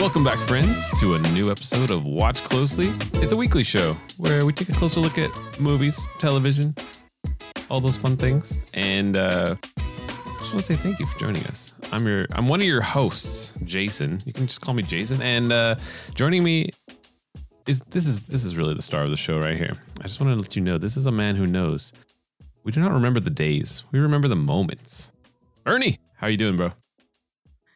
Welcome back, friends, to a new episode of Watch Closely. It's a weekly show where we take a closer look at movies, television, all those fun things. And uh, just want to say thank you for joining us. I'm your, I'm one of your hosts, Jason. You can just call me Jason. And uh, joining me is this is this is really the star of the show right here. I just want to let you know this is a man who knows. We do not remember the days. We remember the moments. Ernie, how you doing, bro?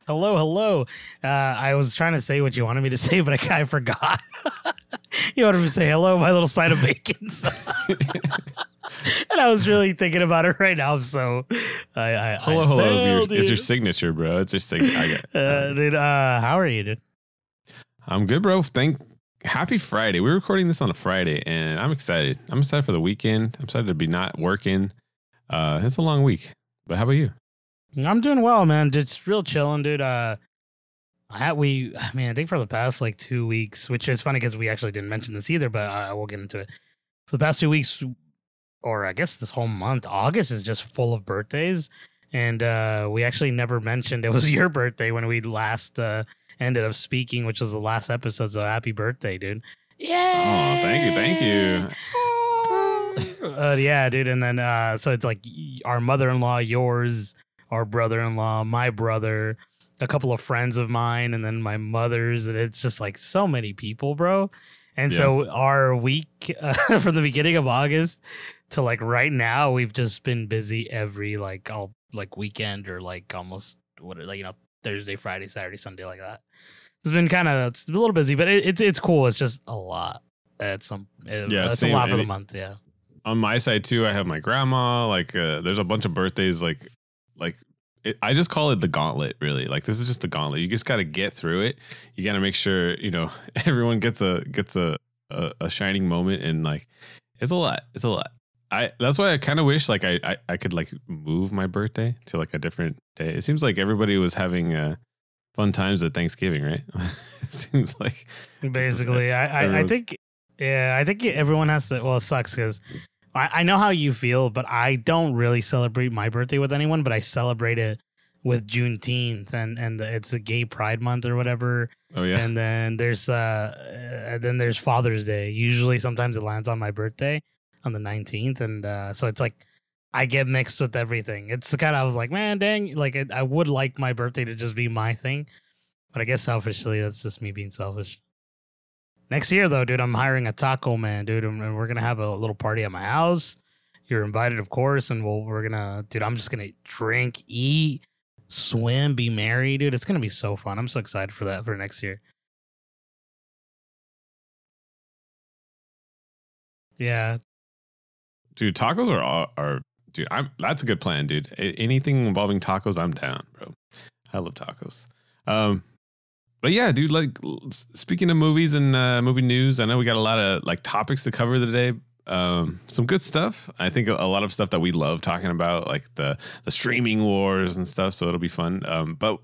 Hello, hello. Uh, I was trying to say what you wanted me to say, but I kind of forgot. you wanted me to say hello, my little side of bacon. and I was really thinking about it right now. So, I, I hello, I hello is your, is your signature, bro. It's your signature. I got. Uh, dude, uh, how are you, dude? I'm good, bro. Thank. Happy Friday. We're recording this on a Friday, and I'm excited. I'm excited for the weekend. I'm excited to be not working. Uh, it's a long week, but how about you? I'm doing well, man. Just real chilling, dude. Uh, I had we, I mean, I think for the past like two weeks, which is funny because we actually didn't mention this either, but I, I will get into it. For the past two weeks, or I guess this whole month, August is just full of birthdays, and uh, we actually never mentioned it was your birthday when we last uh, ended up speaking, which was the last episode. So happy birthday, dude! Yeah. Oh, thank you, thank you. uh, yeah, dude. And then uh, so it's like our mother-in-law, yours, our brother-in-law, my brother, a couple of friends of mine, and then my mother's. And it's just like so many people, bro. And so our week uh, from the beginning of August to like right now, we've just been busy every like all like weekend or like almost what like you know Thursday, Friday, Saturday, Sunday like that. It's been kind of it's a little busy, but it, it's it's cool. It's just a lot. It's some it, Yeah, it's a lot for the month. Yeah. On my side too, I have my grandma. Like, uh, there's a bunch of birthdays. Like, like it, I just call it the gauntlet. Really, like this is just the gauntlet. You just got to get through it. You got to make sure you know everyone gets a gets a, a a shining moment, and like it's a lot. It's a lot. I that's why I kind of wish like I, I I could like move my birthday to like a different day. It seems like everybody was having uh fun times at Thanksgiving, right? it seems like Basically, I, I, I think, yeah, I think everyone has to. Well, it sucks because I, I know how you feel, but I don't really celebrate my birthday with anyone. But I celebrate it with Juneteenth, and and it's a Gay Pride Month or whatever. oh yeah. And then there's uh, and then there's Father's Day. Usually, sometimes it lands on my birthday on the 19th, and uh, so it's like. I get mixed with everything. It's kind of I was like, man, dang, like it, I would like my birthday to just be my thing, but I guess selfishly, that's just me being selfish. Next year, though, dude, I'm hiring a taco man, dude, and we're gonna have a little party at my house. You're invited, of course, and we'll we're gonna, dude. I'm just gonna drink, eat, swim, be merry, dude. It's gonna be so fun. I'm so excited for that for next year. Yeah, dude tacos are are dude i'm that's a good plan dude anything involving tacos i'm down bro i love tacos um but yeah dude like speaking of movies and uh movie news i know we got a lot of like topics to cover today um some good stuff i think a, lot of stuff that we love talking about like the the streaming wars and stuff so it'll be fun um but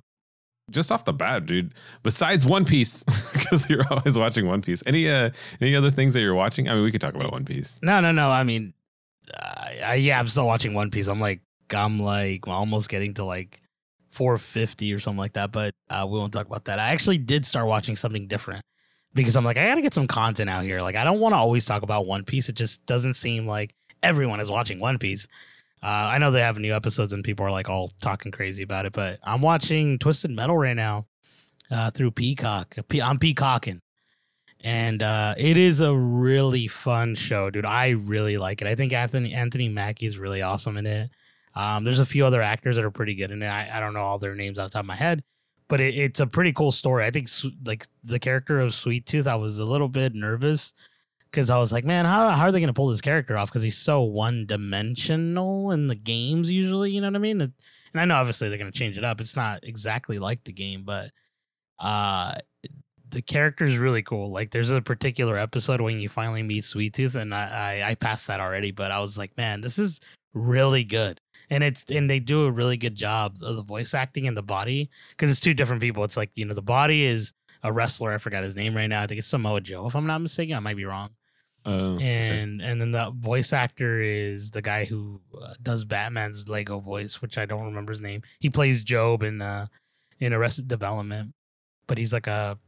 just off the bat dude besides one piece because you're always watching one piece any uh any other things that you're watching i mean we could talk about one piece no, no, no. I mean, uh, yeah, I'm still watching One Piece. I'm like, I'm like almost getting to like 450 or something like that. But uh, we won't talk about that. I actually did start watching something different because I'm like, I gotta get some content out here. Like, I don't want to always talk about One Piece. It just doesn't seem like everyone is watching One Piece. Uh, I know they have new episodes and people are like all talking crazy about it, but I'm watching Twisted Metal right now uh, through Peacock. Pe- I'm peacocking. And uh, it is a really fun show, dude. I really like it. I think Anthony Anthony Mackie is really awesome in it. Um, there's a few other actors that are pretty good in it. I, I don't know all their names off the top of my head, but it, it's a pretty cool story. I think like the character of Sweet Tooth, I was a little bit nervous because I was like, man, how, how are they going to pull this character off? Because he's so one dimensional in the games usually. You know what I mean? And I know obviously they're going to change it up. It's not exactly like the game, but uh, the character is really cool. Like there's a particular episode when you finally meet Sweet Tooth, and I, I I passed that already, but I was like, man, this is really good. And it's and they do a really good job of the voice acting and the body because it's two different people. It's like you know the body is a wrestler. I forgot his name right now. I think it's Samoa Joe, if I'm not mistaken. I might be wrong. Oh, okay. And and then the voice actor is the guy who uh, does Batman's Lego voice, which I don't remember his name. He plays Gob in uh in Arrested Development, but he's like a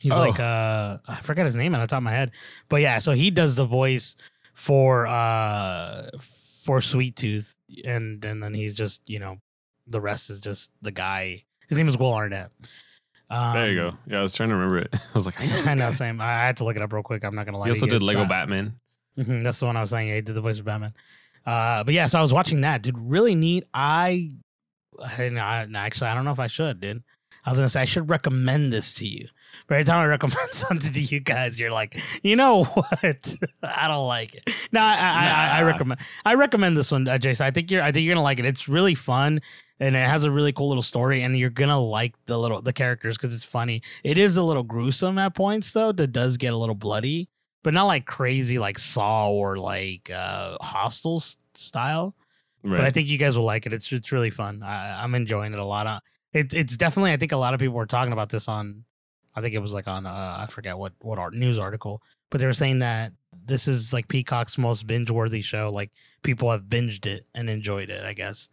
He's Oh. like uh I forgot his name on the top of my head. But yeah, so he does the voice for uh for Sweet Tooth and and then he's just, you know, the rest is just the guy. His name is Will Arnett. Um, there you go. Yeah, I was trying to remember it. I was like, I know. I know, same. I had to look it up real quick. I'm not gonna lie. He also did Lego uh, Batman. mhm, that's the one I was saying. Yeah, he did the voice of Batman. Uh, but yeah, so I was watching that, dude. Really neat. I, I, I actually I don't know if I should, dude. I was gonna say I should recommend this to you. But every time I recommend something to you guys, you're like, you know what? I don't like it. No, I, I, I, I recommend. I recommend this one, uh, Jason. I think you're. I think you're gonna like it. It's really fun, and it has a really cool little story, and you're gonna like the little the characters because it's funny. It is a little gruesome at points, though. That does get a little bloody, but not like crazy like Saw or like uh Hostel style Right. but I think you guys will like it. It's it's really fun. I, I'm enjoying it a lot. It, it's definitely. I think a lot of people were talking about this on. I think it was like on. Uh, I forget what what art news article, but they were saying that this is like Peacock's most binge worthy show. Like people have binged it and enjoyed it. I guess.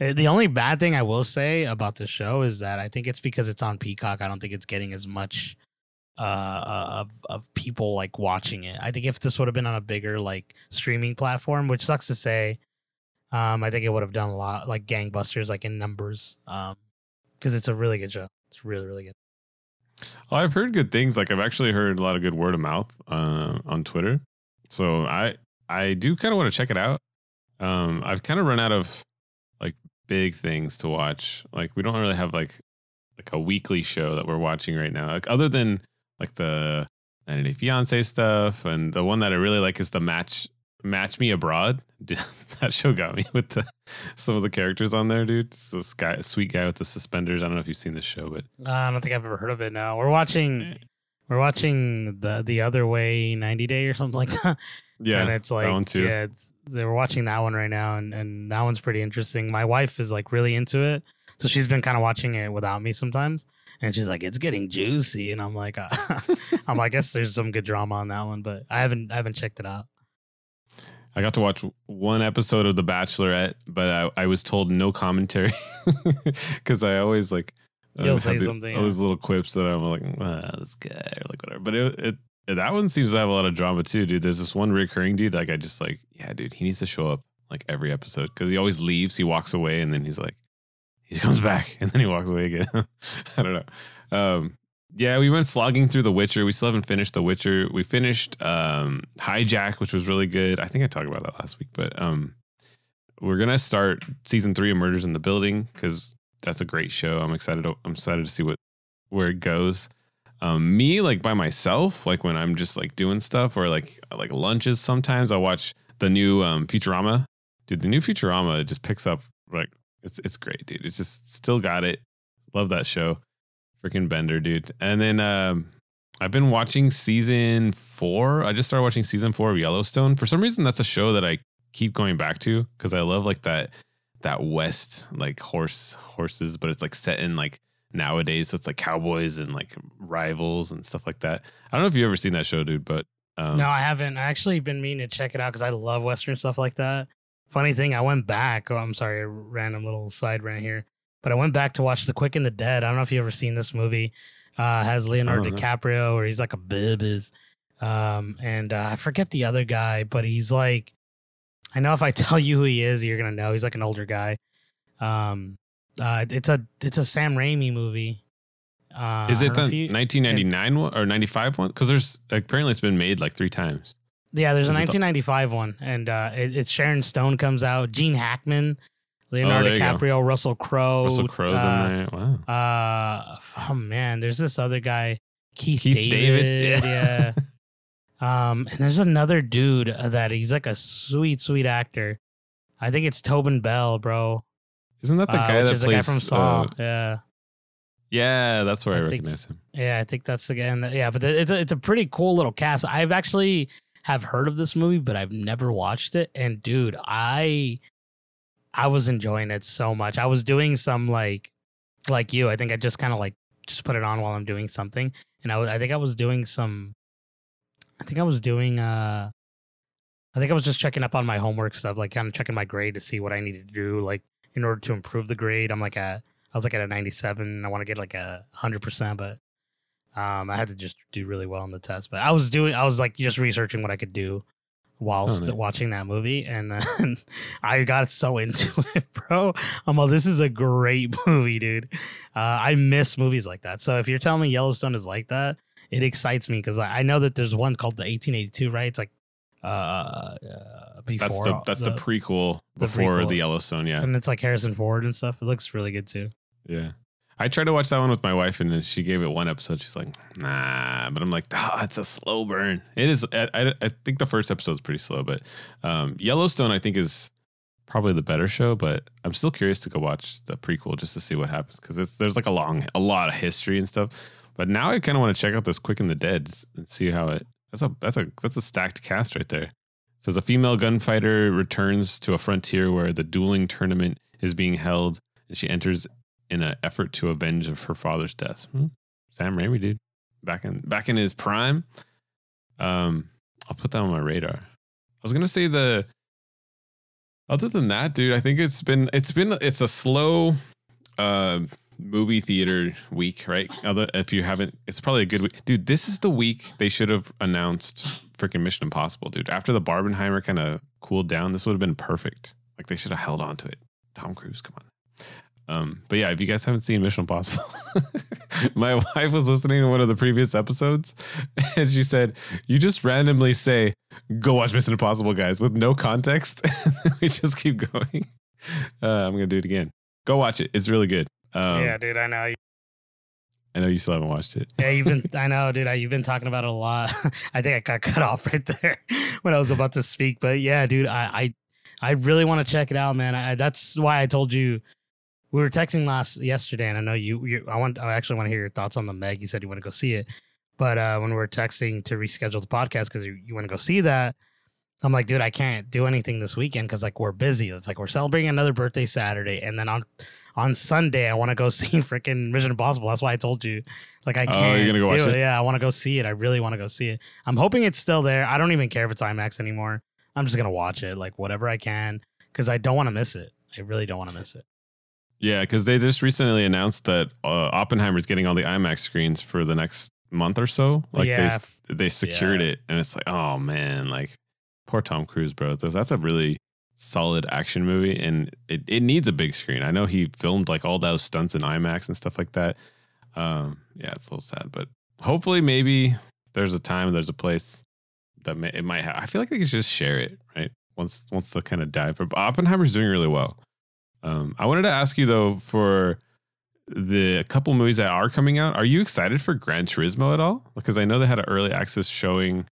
Uh, The only bad thing I will say about the show is that I think it's because it's on Peacock. I don't think it's getting as much uh, uh, of of people like watching it. I think if this would have been on a bigger like streaming platform, which sucks to say, um, I think it would have done a lot like gangbusters, like in numbers. Um, because it's a really good show. It's really really good. I've heard good things. Like I've actually heard a lot of good word of mouth uh, on Twitter. So I I do kind of want to check it out. Um, I've kind of run out of like big things to watch. Like we don't really have like like a weekly show that we're watching right now. Like other than like the 90 Day Fiance stuff, and the one that I really like is the match Match Me Abroad. Dude, that show got me with the some of the characters on there, dude. It's this guy, sweet guy with the suspenders. I don't know if you've seen this show, but Uh, I don't think I've ever heard of it. Now we're watching we're watching the the other way 90 day or something like that. yeah, and it's like that one too. yeah, it's, they we're watching that one right now, and and that one's pretty interesting. My wife is like really into it, so she's been kind of watching it without me sometimes, and she's like, "It's getting juicy," and I'm like, uh, I'm like, I guess there's some good drama on that one, but I haven't I haven't checked it out. I got to watch one episode of The Bachelorette, but I, I was told no commentary because I always like You'll say the- something, all these little quips that I'm like, ah, this guy or like whatever. But it, it that one seems to have a lot of drama too, dude. There's this one recurring dude. Like I just like, yeah, dude, he needs to show up like every episode because he always leaves. He walks away and then he's like, he comes back and then he walks away again. I don't know. Um, yeah, we went slogging through The Witcher. We still haven't finished The Witcher. We finished um, Hijack, which was really good. I think I talked about that last week, but um, we're gonna start season three of Murders in the Building because that's a great show. I'm excited. To, I'm excited to see what where it goes. Um, me like by myself, like when I'm just like doing stuff or like like lunches. Sometimes I'll watch the new um, Futurama. Dude, the new Futurama just picks up like it's it's great, dude. It's just still got it. Love that show. Freaking Bender, dude. And then um, I've been watching season four. I just started watching season four of Yellowstone. For some reason, that's a show that I keep going back to because I love like that that West like horse horses, but it's like set in like nowadays. So it's like cowboys and like rivals and stuff like that. I don't know if you've ever seen that show, dude, but um, No, I haven't. I actually been meaning to check it out because I love Western stuff like that. Funny thing, I went back. Oh, I'm sorry, a random little side rant here, but I went back to watch The Quick and the Dead. I don't know if you ever seen this movie. Uh, has Leonardo. DiCaprio, where he's like a bibis, um, and uh, I forget the other guy, but he's like, I know if I tell you who he is, you're gonna know. He's like an older guy. Um, uh, it's a it's a Sam Raimi movie. Uh, is it the you- 1999 one or 95 one? Because there's apparently it's been made like three times. Yeah, there's a Is it the- 1995 one, and uh, it, it's Sharon Stone comes out, Gene Hackman, Leonardo Oh. DiCaprio, Russell Crowe, Russell Crowe's uh, in there. Wow. Uh, oh man, there's this other guy, Keith, Keith David. David. yeah. um, and there's another dude uh, that he's like a sweet, sweet actor. I think it's Tobin Bell, bro. Isn't that the uh, guy which that is the plays? guy from Saw. uh, yeah. yeah, that's where I, I think- recognize him. Yeah, I think that's the guy. Yeah, but it's a, it's a pretty cool little cast. I've actually have heard of this movie, but I've never watched it. And dude, I I was enjoying it so much. I was doing some like like you. I think I just kind of like just put it on while I'm doing something. And I was I think I was doing some. I think I was doing. uh I think I was just checking up on my homework stuff, like kind of checking my grade to see what I needed to do, like in order to improve the grade. I'm like a, I was like at a 97. I want to get like a 100%, but Um, I had to just do really well on the test, but I was doing, I was like just researching what I could do whilst nice. watching that movie, and then I got so into it, bro. I'm like, this is a great movie, dude. Uh, I miss movies like that. So if you're telling me Yellowstone is like that, it excites me because I, I know that there's one called the 1882, right? It's like uh, uh before That's the that's the, prequel the before prequel. the Yellowstone. Yeah, and it's like Harrison Ford and stuff. It looks really good too. yeah. I tried to watch that one with my wife, and she gave it one episode. She's like, "Nah," but I'm like, "Ah, it's a slow burn." It is. I, I, think the first episode is pretty slow, but um, Yellowstone, I think, is probably the better show. But I'm still curious to go watch the prequel just to see what happens because there's like a long, a lot of history and stuff. But now I kind of want to check out this Quick and the Dead and see how it. That's a that's a that's a stacked cast right there. It says a female gunfighter returns to a frontier where the dueling tournament is being held, and she enters in an effort to avenge of her father's death. Hmm. Sam Raimi, dude, back in back in his prime. Um, I'll put that on my radar. I was gonna say the. Other than that, dude, I think it's been it's been it's a slow uh movie theater week, right? Other if you haven't, it's probably a good week, dude. This is the week they should have announced freaking Mission Impossible, dude. After the Barbenheimer kind of cooled down, this would have been perfect. Like they should have held on to it. Tom Cruise, come on. Um, but yeah, if you guys haven't seen Mission Impossible, my wife was listening to one of the previous episodes and she said, You just randomly say, Go watch Mission Impossible, guys, with no context. we just keep going. Uh, I'm going to do it again. Go watch it. It's really good. Um, yeah, dude, I know. I know you still haven't watched it. Yeah, you've been. I know, dude. I, you've been talking about it a lot. I think I got cut off right there when I was about to speak. But yeah, dude, I I, I really want to check it out, man. I, that's why I told you we were texting last yesterday, and I know you. you I want. I actually want to hear your thoughts on the Meg. You said you want to go see it, but uh, when we were texting to reschedule the podcast because you, you want to go see that, I'm like, dude, I can't do anything this weekend because like we're busy. It's like we're celebrating another birthday Saturday, and then on on Sunday I want to go see freaking Mission Impossible. That's why I told you, like I can't. Oh, you're gonna go watch it? Yeah, I want to go see it. I really want to go see it. I'm hoping it's still there. I don't even care if it's IMAX anymore. I'm just gonna watch it, like whatever I can, because I don't want to miss it. I really don't want to miss it. Yeah, because they just recently announced that uh, Oppenheimer's getting all the IMAX screens for the next month or so. Like Yeah. they they secured Yeah. it, and it's like, oh man, like poor Tom Cruise, bro. That's, that's a really solid action movie, and it, it needs a big screen. I know he filmed like all those stunts in IMAX and stuff like that. Um, yeah, it's a little sad, but hopefully, maybe there's a time, there's a place that may, it might. have. I feel like they could just share it, right? Once once the kind of dive. But Oppenheimer's doing really well. Um, I wanted to ask you though for the couple movies that are coming out. Are you excited for Gran Turismo at all? Because I know they had an early access showing.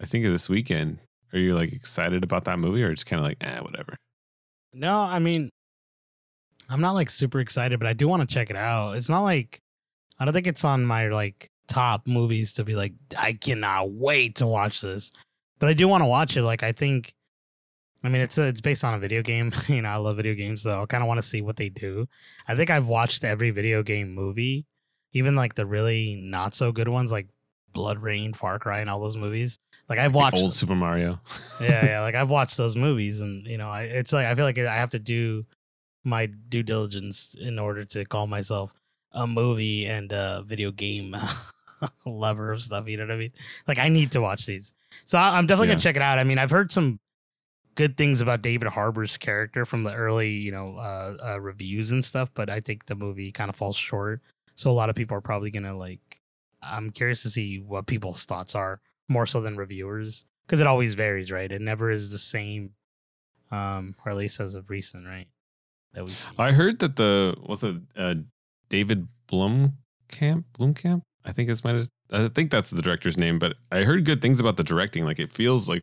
I think this weekend. Are you like excited about that movie, or just kind of like, eh, whatever? No, I mean, I'm not like super excited, but I do want to check it out. It's not like I don't think it's on my like top movies to be like I cannot wait to watch this, but I do want to watch it. Like I think, I mean, it's a, it's based on a video game. you know, I love video games, so I kind of want to see what they do. I think I've watched every video game movie, even like the really not so good ones, like BloodRayne, Far Cry, and all those movies. Like I've The watched old Super Mario. yeah, yeah. Like I've watched those movies, and you know, I, it's like I feel like I have to do my due diligence in order to call myself a movie and a video game lover of stuff. You know what I mean? Like I need to watch these, so I, I'm definitely Yeah. gonna check it out. I mean, I've heard some good things about David Harbour's character from the early, you know, uh, uh, reviews and stuff, but I think the movie kind of falls short. So a lot of people are probably gonna like. I'm curious to see what people's thoughts are more so than reviewers because it always varies, right? It never is the same, um, or at least as of recent, right? That we. I heard that the was it uh, David Blomkamp Blomkamp. I think it's my I think that's the director's name, but I heard good things about the directing. Like it feels like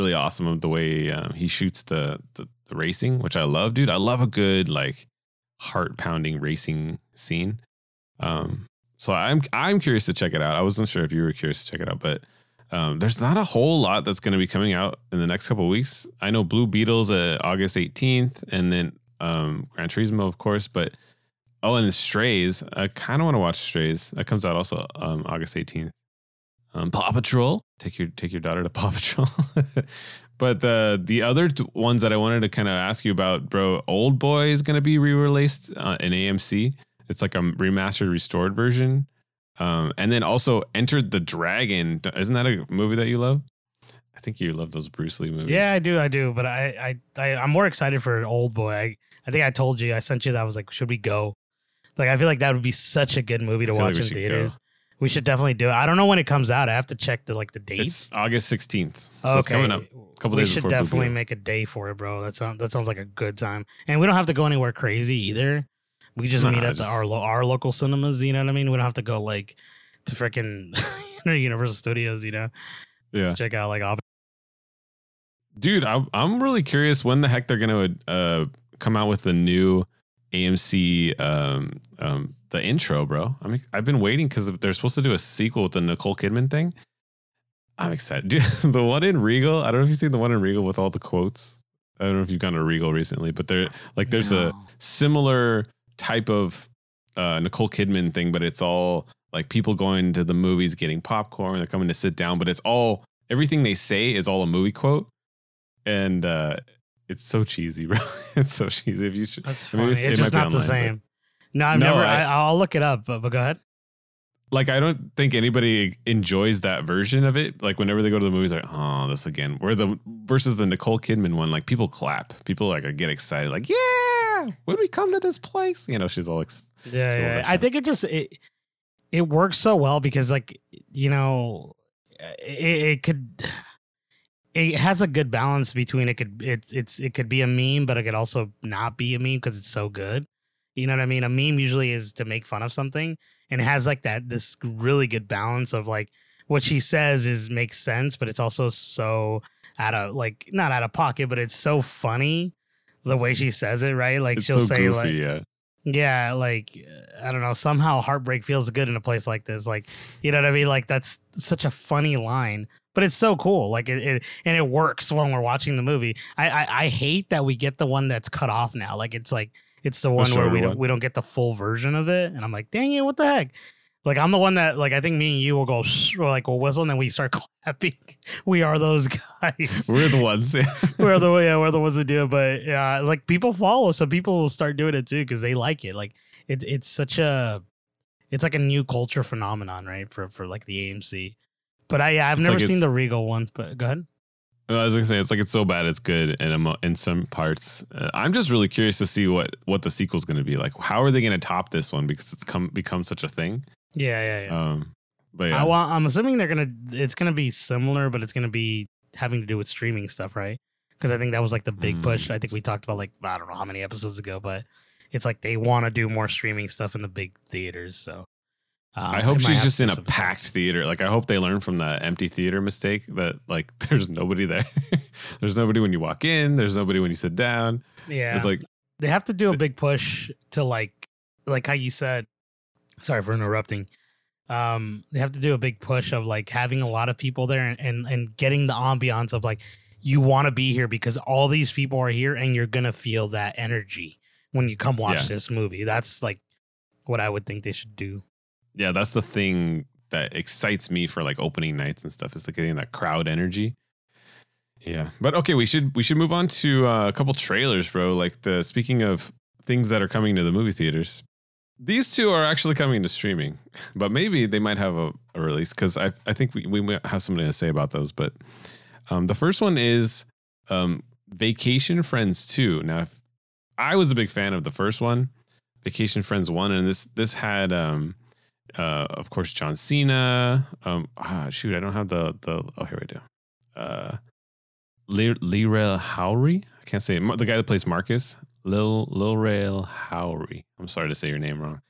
really awesome of the way um, he shoots the, the the racing, which I love, dude. I love a good like heart pounding racing scene. Um, so I'm I'm curious to check it out. I wasn't sure if you were curious to check it out, but um, there's not a whole lot that's going to be coming out in the next couple weeks. I know Blue Beetles uh, August 18th, and then um, Gran Turismo, of course. But oh, and Strays. I kind of want to watch Strays. That comes out also um, August 18th. Um, Paw Patrol. Take your take your daughter to Paw Patrol. but the the other t- ones that I wanted to kind of ask you about, bro. Old Boy is going to be re-released uh, in AMC. It's like a remastered, restored version. Um, and then also entered the Dragon. Isn't that a movie that you love? I think you love those Bruce Lee movies. Yeah, I do, I do. But I, I, I I'm more excited for Old Boy. I, I think I told you, I sent you that. I was like, should we go? Like, I feel like that would be such a good movie to feel like watch in theaters. go. We should definitely do it. I don't know when it comes out. I have to check the like the dates. It's August sixteenth. So it's coming up. A couple we days should before definitely make a day for it, bro. That sounds that sounds like a good time. And we don't have to go anywhere crazy either. We just meet at just- the, our lo- our local cinemas. You know what I mean? We don't have to go like to freaking Universal Studios. You know, Yeah, to check out like Op- dude, I'm I'm really curious when the heck they're gonna uh come out with the new AMC um um the intro, bro. I mean, I've been waiting because they're supposed to do a sequel with the Nicole Kidman thing. I'm excited, dude. The one in Regal. I don't know if you've seen the one in Regal with all the quotes. I don't know if you've gone to Regal recently, but there like there's a similar type of uh, Nicole Kidman thing, but it's all like people going to the movies, getting popcorn, they're coming to sit down, but it's all everything they say is all a movie quote, and uh, it's so cheesy, bro. it's so cheesy. If you should, That's I mean, funny. it's- it's it just not the online, but- same. No, I've No, never. I- I, I'll look it up. But, but go ahead. like I don't think anybody enjoys that version of it. Like whenever they go to the movies, like oh, this again. Where the versus the Nicole Kidman one, like people clap, people like get excited, like yeah, when we come to this place, you know, she's all ex- Yeah, yeah. I think it just it it works so well because like you know it, it could it has a good balance between it could it, it's it could be a meme but it could also not be a meme because it's so good. You know what I mean? A meme usually is to make fun of something and it has like that this really good balance of like what she says is makes sense but it's also so out of like not out of pocket but it's so funny the way she says it, right? Like it's she'll so say goofy, like yeah. yeah, like I don't know. Somehow heartbreak feels good in a place like this. Like you know what I mean? Like that's such a funny line, but it's so cool. Like it, it and it works when we're watching the movie. I, I I hate that we get the one that's cut off now. Like it's like it's the one where we don't one. we don't get the full version of it, and I'm like, dang it, what the heck? Like I'm the one that like I think me and you will go or like we'll whistle and then we start clapping. We are those guys We're the ones. Yeah. we're the yeah, we're the ones who do it. But yeah, like people follow, so people will start doing it too because they like it. Like it, it's such a, it's like a new culture phenomenon, right? For for like the AMC. But I, yeah, I've It's never like seen the Regal one. But go ahead. I was gonna say it's like it's so bad it's good in emo- in some parts. Uh, I'm just really curious to see what what the sequel's gonna be like. How are they gonna top this one because it's come become such a thing? Yeah, yeah, yeah. Um, but yeah, I, well, I'm assuming they're gonna, it's gonna be similar, but it's gonna be having to do with streaming stuff, right? Because I think that was like the big Mm. push. I think we talked about like I don't know how many episodes ago, but it's like they want to do more streaming stuff in the big theaters. So um, I hope she's just in a packed theater. Like I hope they learn from the empty theater mistake that like there's nobody there. there's nobody when you walk in. There's nobody when you sit down. Yeah, It's like they have to do a big push to like like how you said sorry for interrupting um they have to do a big push of like having a lot of people there and and, and getting the ambiance of like you want to be here because all these people are here and you're gonna feel that energy when you come watch Yeah. this movie that's like what i would think they should do yeah, that's the thing that excites me for like opening nights and stuff. Is like getting that crowd energy. Yeah, but okay, we should we should move on to uh, a couple trailers, bro. Like the speaking of things that are coming to the movie theaters, these two are actually coming to streaming, but maybe they might have a, a release because I I think we we might have something to say about those. But um, the first one is um, Vacation Friends Two. Now, I was a big fan of the first one, Vacation Friends One, and this this had um, uh, of course John Cena. Um, ah, shoot, I don't have the the. Oh, here we do. Uh, Le- Lira Howery. I can't say it. The guy that plays Marcus. Lil Lil Rail Howery. I'm sorry to say your name wrong.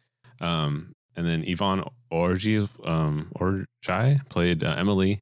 Um, and then Yvonne Orji um Orjai played uh, Emily.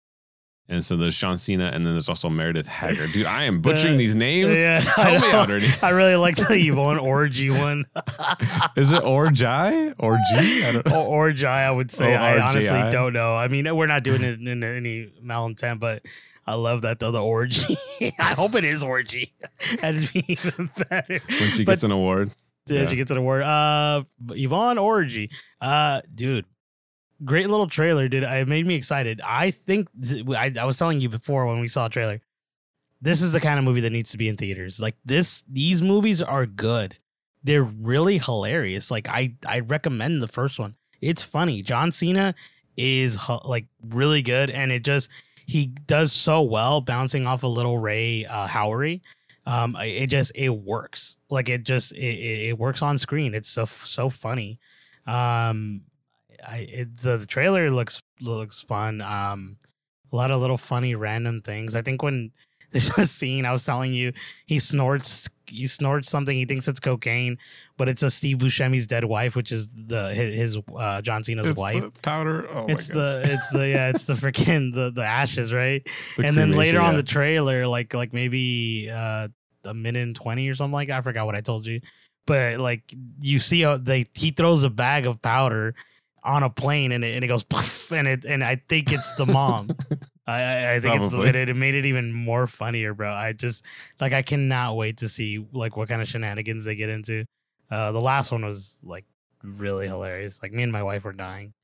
And so there's John Cena, and then there's also Meredith Haggard. Dude, I am butchering The- these names. yeah Help me out, Ernie. i really like the Yvonne orgy one Is it Orjai? Orgy? I don't or, or Jai, I would say. Oh, I honestly don't know. I mean, we're not doing it in any malintent, but I love that though. The orgy. I hope it is orgy. That'd be even better. when she But gets an award. did yeah. you get to the word? Uh, Yvonne orgy. Uh, dude, great little trailer, dude. It made me excited. I think I, I was telling you before when we saw a trailer. This is the kind of movie that needs to be in theaters. Like this, these movies are good. They're really hilarious. Like I, I recommend the first one. it's funny. John Cena is like really good, and it just he does so well bouncing off a little Ray uh, Howery. Um, it just it works. Like it just it it works on screen. It's so so funny. Um, I it, the, the trailer looks looks fun. Um, a lot of little funny random things. I think when there's a scene I was telling you, he snorts he snorts something. He thinks it's cocaine, but it's a Steve Buscemi's dead wife, which is the his, his uh, John Cena's It's wife. powder. Oh it's the it's the yeah it's the freaking the the ashes right The and then later cremation, on the trailer like like maybe uh a minute and 20 or something like that i forgot what i told you but like you see how they he throws a bag of powder on a plane and it, and it goes poof, and it and i think it's the mom. I, I, think it's the, Probably. it, it made it even more funnier bro. I just like i cannot wait to see like what kind of shenanigans they get into. Uh the last one was like really hilarious. Like me and my wife were dying.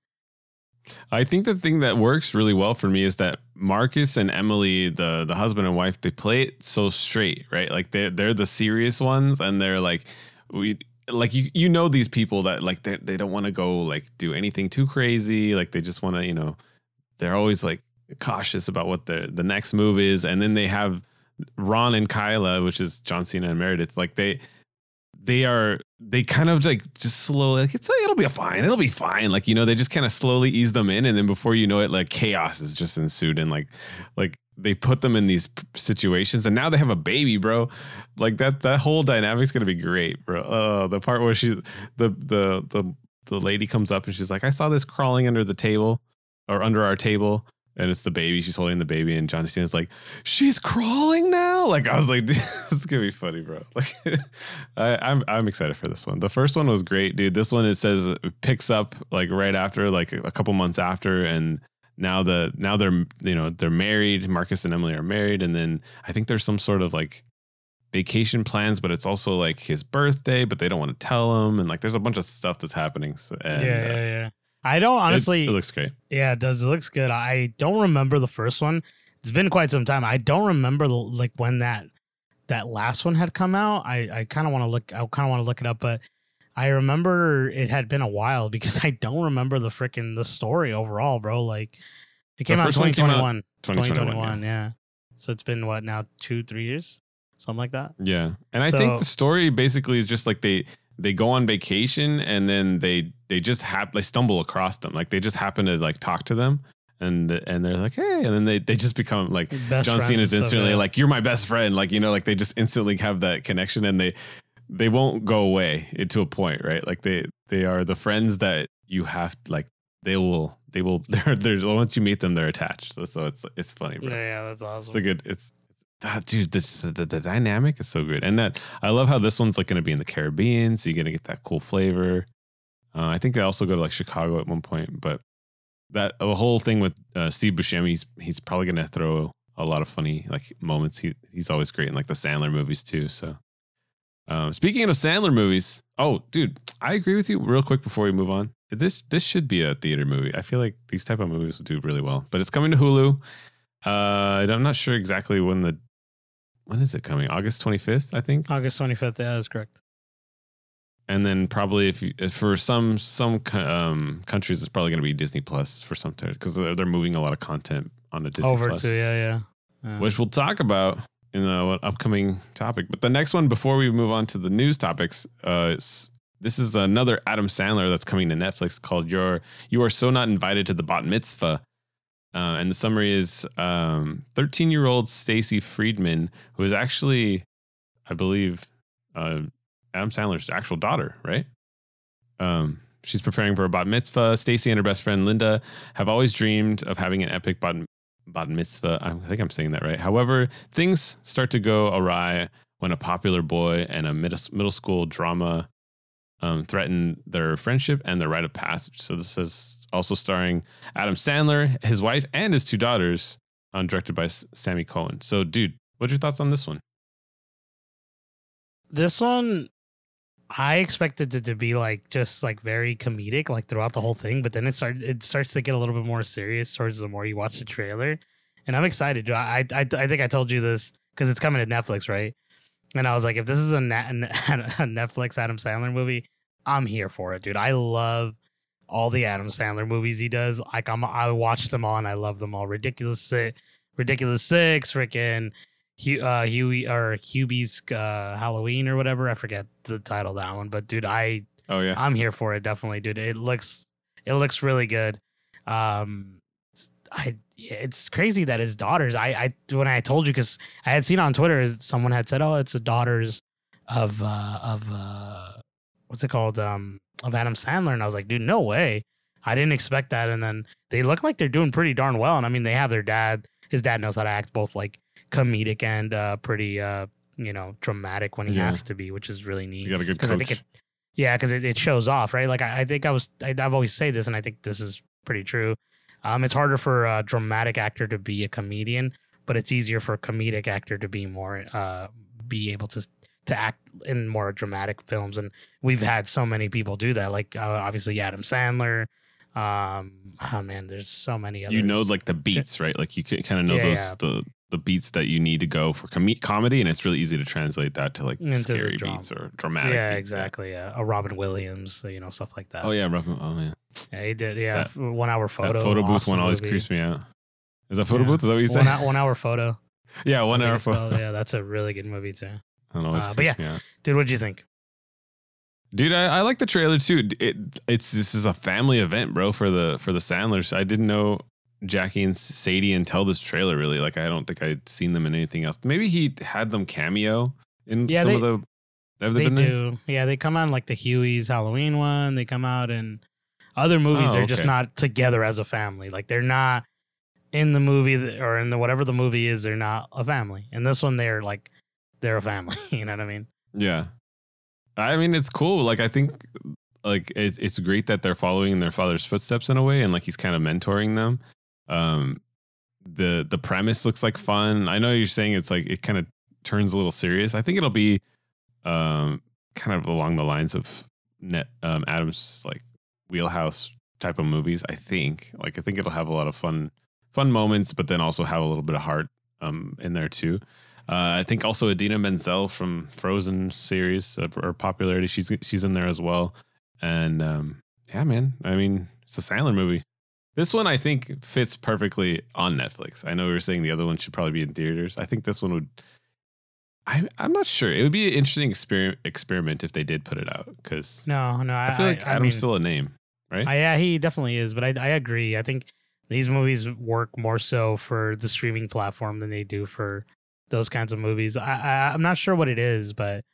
I think the thing that works really well for me is that Marcus and Emily, the the husband and wife, they play it so straight, right? Like they they're the serious ones, and they're like we like you you know these people that like they they don't want to go like do anything too crazy, like they just want to you know they're always like cautious about what the the next move is, and then they have Ron and Kyla, which is John Cena and Meredith, like they they are they kind of like just slowly like it's it'll be fine it'll be fine like you know they just kind of slowly ease them in and then before you know it like chaos is just ensued and like like they put them in these situations and now they have a baby bro like that that whole dynamic's gonna be great bro oh the part where she the the the the lady comes up and she's like i saw this crawling under the table or under our table and it's the baby she's holding the baby and john cena's like she's crawling now like i was like this is gonna be funny bro like I, I'm I'm excited for this one. The first one was great, dude. This one it says it picks up like right after, like a couple months after, and now the now they're you know they're married. Marcus and Emily are married, and then I think there's some sort of like vacation plans, but it's also like his birthday, but they don't want to tell him, and like there's a bunch of stuff that's happening. So, and, yeah, uh, yeah, yeah. I don't honestly. it looks great. yeah, it does. It looks good. I don't remember the first one. It's been quite some time. I don't remember the, like when that that last one had come out. I I kind of want to look. I kind of want to look it up, but I remember it had been a while because I don't remember the freaking the story overall, bro. Like it came out in first one came out 2021. 2021. 2021, yeah. So it's been what now? Two, three years, something like that. Yeah. And I think the story basically is just like they they go on vacation and then they they just have they stumble across them. Like they just happen to like talk to them and and they're like, "Hey." And then they they just become like Best John friends Cena's and stuff, instantly yeah. like, "You're my best friend." Like, you know, like they just instantly have that connection and they they won't go away to a point, right? Like they they are the friends that you have like they will they will they're they're once you meet them they're attached. So, so it's it's funny, bro. Yeah, yeah, that's awesome. It's a good. It's that dude. This the, the, the dynamic is so good, and that I love how this one's like going to be in the Caribbean, so you're going to get that cool flavor. Uh, I think they also go to like Chicago at one point, but that the whole thing with uh, Steve Buscemi, he's he's probably going to throw a lot of funny like moments. He he's always great in like the Sandler movies too. So, um, speaking of Sandler movies, oh dude, I agree with you. Real quick before we move on, this this should be a theater movie. I feel like these type of movies will do really well, but it's coming to Hulu. Uh, I'm not sure exactly when the when is it coming? August 25th, I think. August 25th. Yeah, that's correct. And then probably if, you, if for some some um, countries, it's probably going to be Disney Plus for some time because they're, they're moving a lot of content onto Disney Over Plus, to yeah, yeah. yeah. which we'll talk about in the upcoming topic. But the next one, before we move on to the news topics, uh, this is another Adam Sandler that's coming to Netflix called "Your You Are So Not Invited to the Bat Mitzvah." Uh, and the summary is 13 year old Stacy Friedman, who is actually, I believe, uh, Adam Sandler's actual daughter, right? Um, she's preparing for a bat mitzvah. Stacy and her best friend Linda have always dreamed of having an epic bat, bat mitzvah. I think I'm saying that right. However, things start to go awry when a popular boy and a middle, school drama um, threaten their friendship and their rite of passage. So this is also starring Adam Sandler, his wife, and his two daughters, um, directed by Sammi Cohen. So, dude, what's your thoughts on this one? this one I expected it to be like just like very comedic like throughout the whole thing, but then it started it starts to get a little bit more serious towards the more you watch the trailer. And I'm excited. I I, I think I told you this because it's coming to Netflix, right? And I was like, if this is a, a Netflix Adam Sandler movie, I'm here for it, dude. I love all the Adam Sandler movies he does. Like I'm, I watch them all and I love them all. Ridiculous Six, Ridiculous Six, freaking Hugh, uh, Huey or Hubie's uh, Halloween or whatever. I forget the title of that one, but dude, I Oh yeah. I'm here for it. Definitely, dude. It looks it looks really good. Um, I it's crazy that his daughters. I I when I told you because I had seen on Twitter someone had said, oh, it's the daughters of uh of uh what's it called um of Adam Sandler, and I was like, dude, no way. I didn't expect that, and then they look like they're doing pretty darn well. And I mean, they have their dad. His dad knows how to act both like comedic and uh pretty uh you know dramatic when he Yeah. has to be, which is really neat. You got a good because I think it, yeah, because it, it shows off, right? Like I, I think I was, I, I've always say this, and I think this is pretty true. Um, it's harder for a dramatic actor to be a comedian, but it's easier for a comedic actor to be more, uh, be able to to act in more dramatic films, and we've had so many people do that. Like uh, obviously Adam Sandler. Um, oh man, there's so many others. you know like the beats, right? Like you could kind of know Yeah, those yeah. the the beats that you need to go for com- comedy, and it's really easy to translate that to like Into scary beats or dramatic. yeah, beats, exactly. Yeah, a Robin Williams, you know, stuff like that. Oh yeah, Robin. Oh yeah. yeah, he did. Yeah, That- one hour photo. that photo booth awesome one always movie. creeps me out. Is that photo Yeah. booth? Is that what you one, said? hour, one hour photo. yeah, one hour photo. Yeah, that's a really good movie too. That always Uh, but out. Dude, what'd you think? Dude, I, I like the trailer too. It it's this is a family event, bro, for the for the Sandlers. I didn't know Jackie and Sadie until this trailer. Really, like I don't think I'd seen them in anything else. Maybe he had them cameo in Yeah, some they- of the. Have they, They been there? do. Yeah, they come on like the Huey's Halloween one. They come out in other movies. Oh, they're just not together as a family. Like they're not in the movie or in the whatever the movie is. They're not a family. In this one, they're like they're a family. you know what I mean? Yeah, I mean it's cool. Like I think like it's it's great that they're following in their father's footsteps in a way, and like he's kind of mentoring them. Um, the the premise looks like fun. I know you're saying it's like it kind of turns a little serious. I think it'll be um kind of along the lines of net um Adam's like wheelhouse type of movies. I think like I think it'll have a lot of fun fun moments, but then also have a little bit of heart um in there too. Uh, I think also Idina Menzel from Frozen series uh, or popularity. She's she's in there as well. And um, yeah, man. I mean, it's a Sandler movie. This one I think fits perfectly on Netflix. I know we were saying the other one should probably be in theaters. I think this one would. I I'm not sure. It would be an interesting exper- experiment if they did put it out because No, no. I, I feel like I, Adam's mean, still a name, right? I, yeah, he definitely is. But I, I agree. I think these movies work more so for the streaming platform than they do for those kinds of movies. I, I I'm not sure what it is, but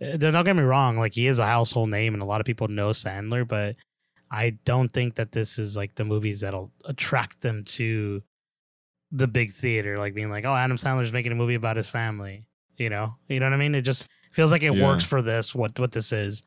uh, don't get me wrong. Like he is a household name, and a lot of people know Sandler. But I don't think that this is like the movies that'll attract them to the big theater. Like being like, oh, Adam Sandler's making a movie about his family. You know, you know what I mean? It just feels like it Yeah. works for this. What what this is.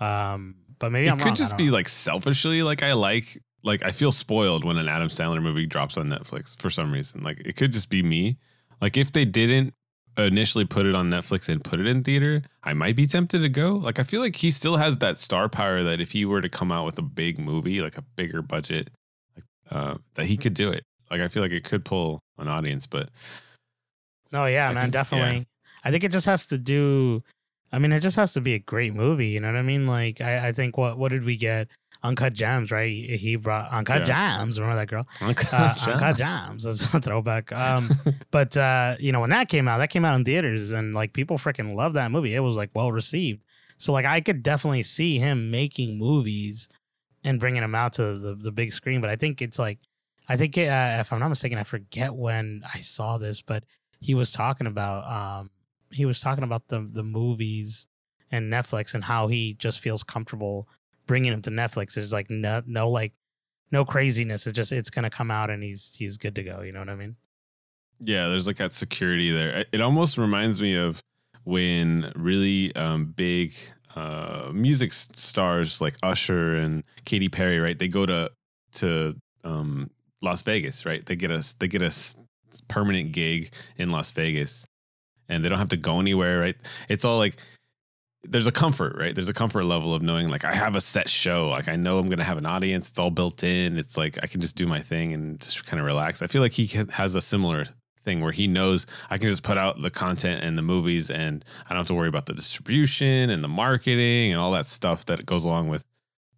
Um, but maybe it I'm could wrong. Just be know. like selfishly like I like like I feel spoiled when an Adam Sandler movie drops on Netflix for some reason. Like it could just be me. Like if they didn't initially put it on Netflix and put it in theater, I might be tempted to go. Like I feel like he still has that star power that if he were to come out with a big movie, like a bigger budget, like uh, that he could do it. Like I feel like it could pull an audience, but Oh yeah, I man, think- definitely. I think it just has to do. I mean, it just has to be a great movie. You know what I mean? Like, I, I think what what did we get? Uncut Gems, right? He brought Uncut Gems. Remember that girl? Uh, Uncut Gems. That's a throwback. Um, but uh, you know, when that came out, that came out in theaters, and like people freaking loved that movie. It was like well received. So like, I could definitely see him making movies and bringing them out to the the big screen. But I think it's like, I think uh, if I'm not mistaken, I forget when I saw this, but he was talking about um he was talking about the the movies and Netflix and how he just feels comfortable bringing him to Netflix. There's like no no like no craziness. It's just it's gonna come out and he's he's good to go. You know what I mean? Yeah, there's like that security there. It- almost reminds me of when really um, big uh, music stars like Usher and Katy Perry, right? They go to to um, Las Vegas, right? They get a they get a s- permanent gig in Las Vegas, and they don't have to go anywhere, right? It's all like there's a comfort, right? There's a comfort level of knowing like I have a set show, like I know I'm gonna have an audience. It's all built in. It's like I can just do my thing and just kind of relax. I feel like he has a similar thing where he knows I can just put out the content and the movies and I don't have to worry about the distribution and the marketing and all that stuff that goes along with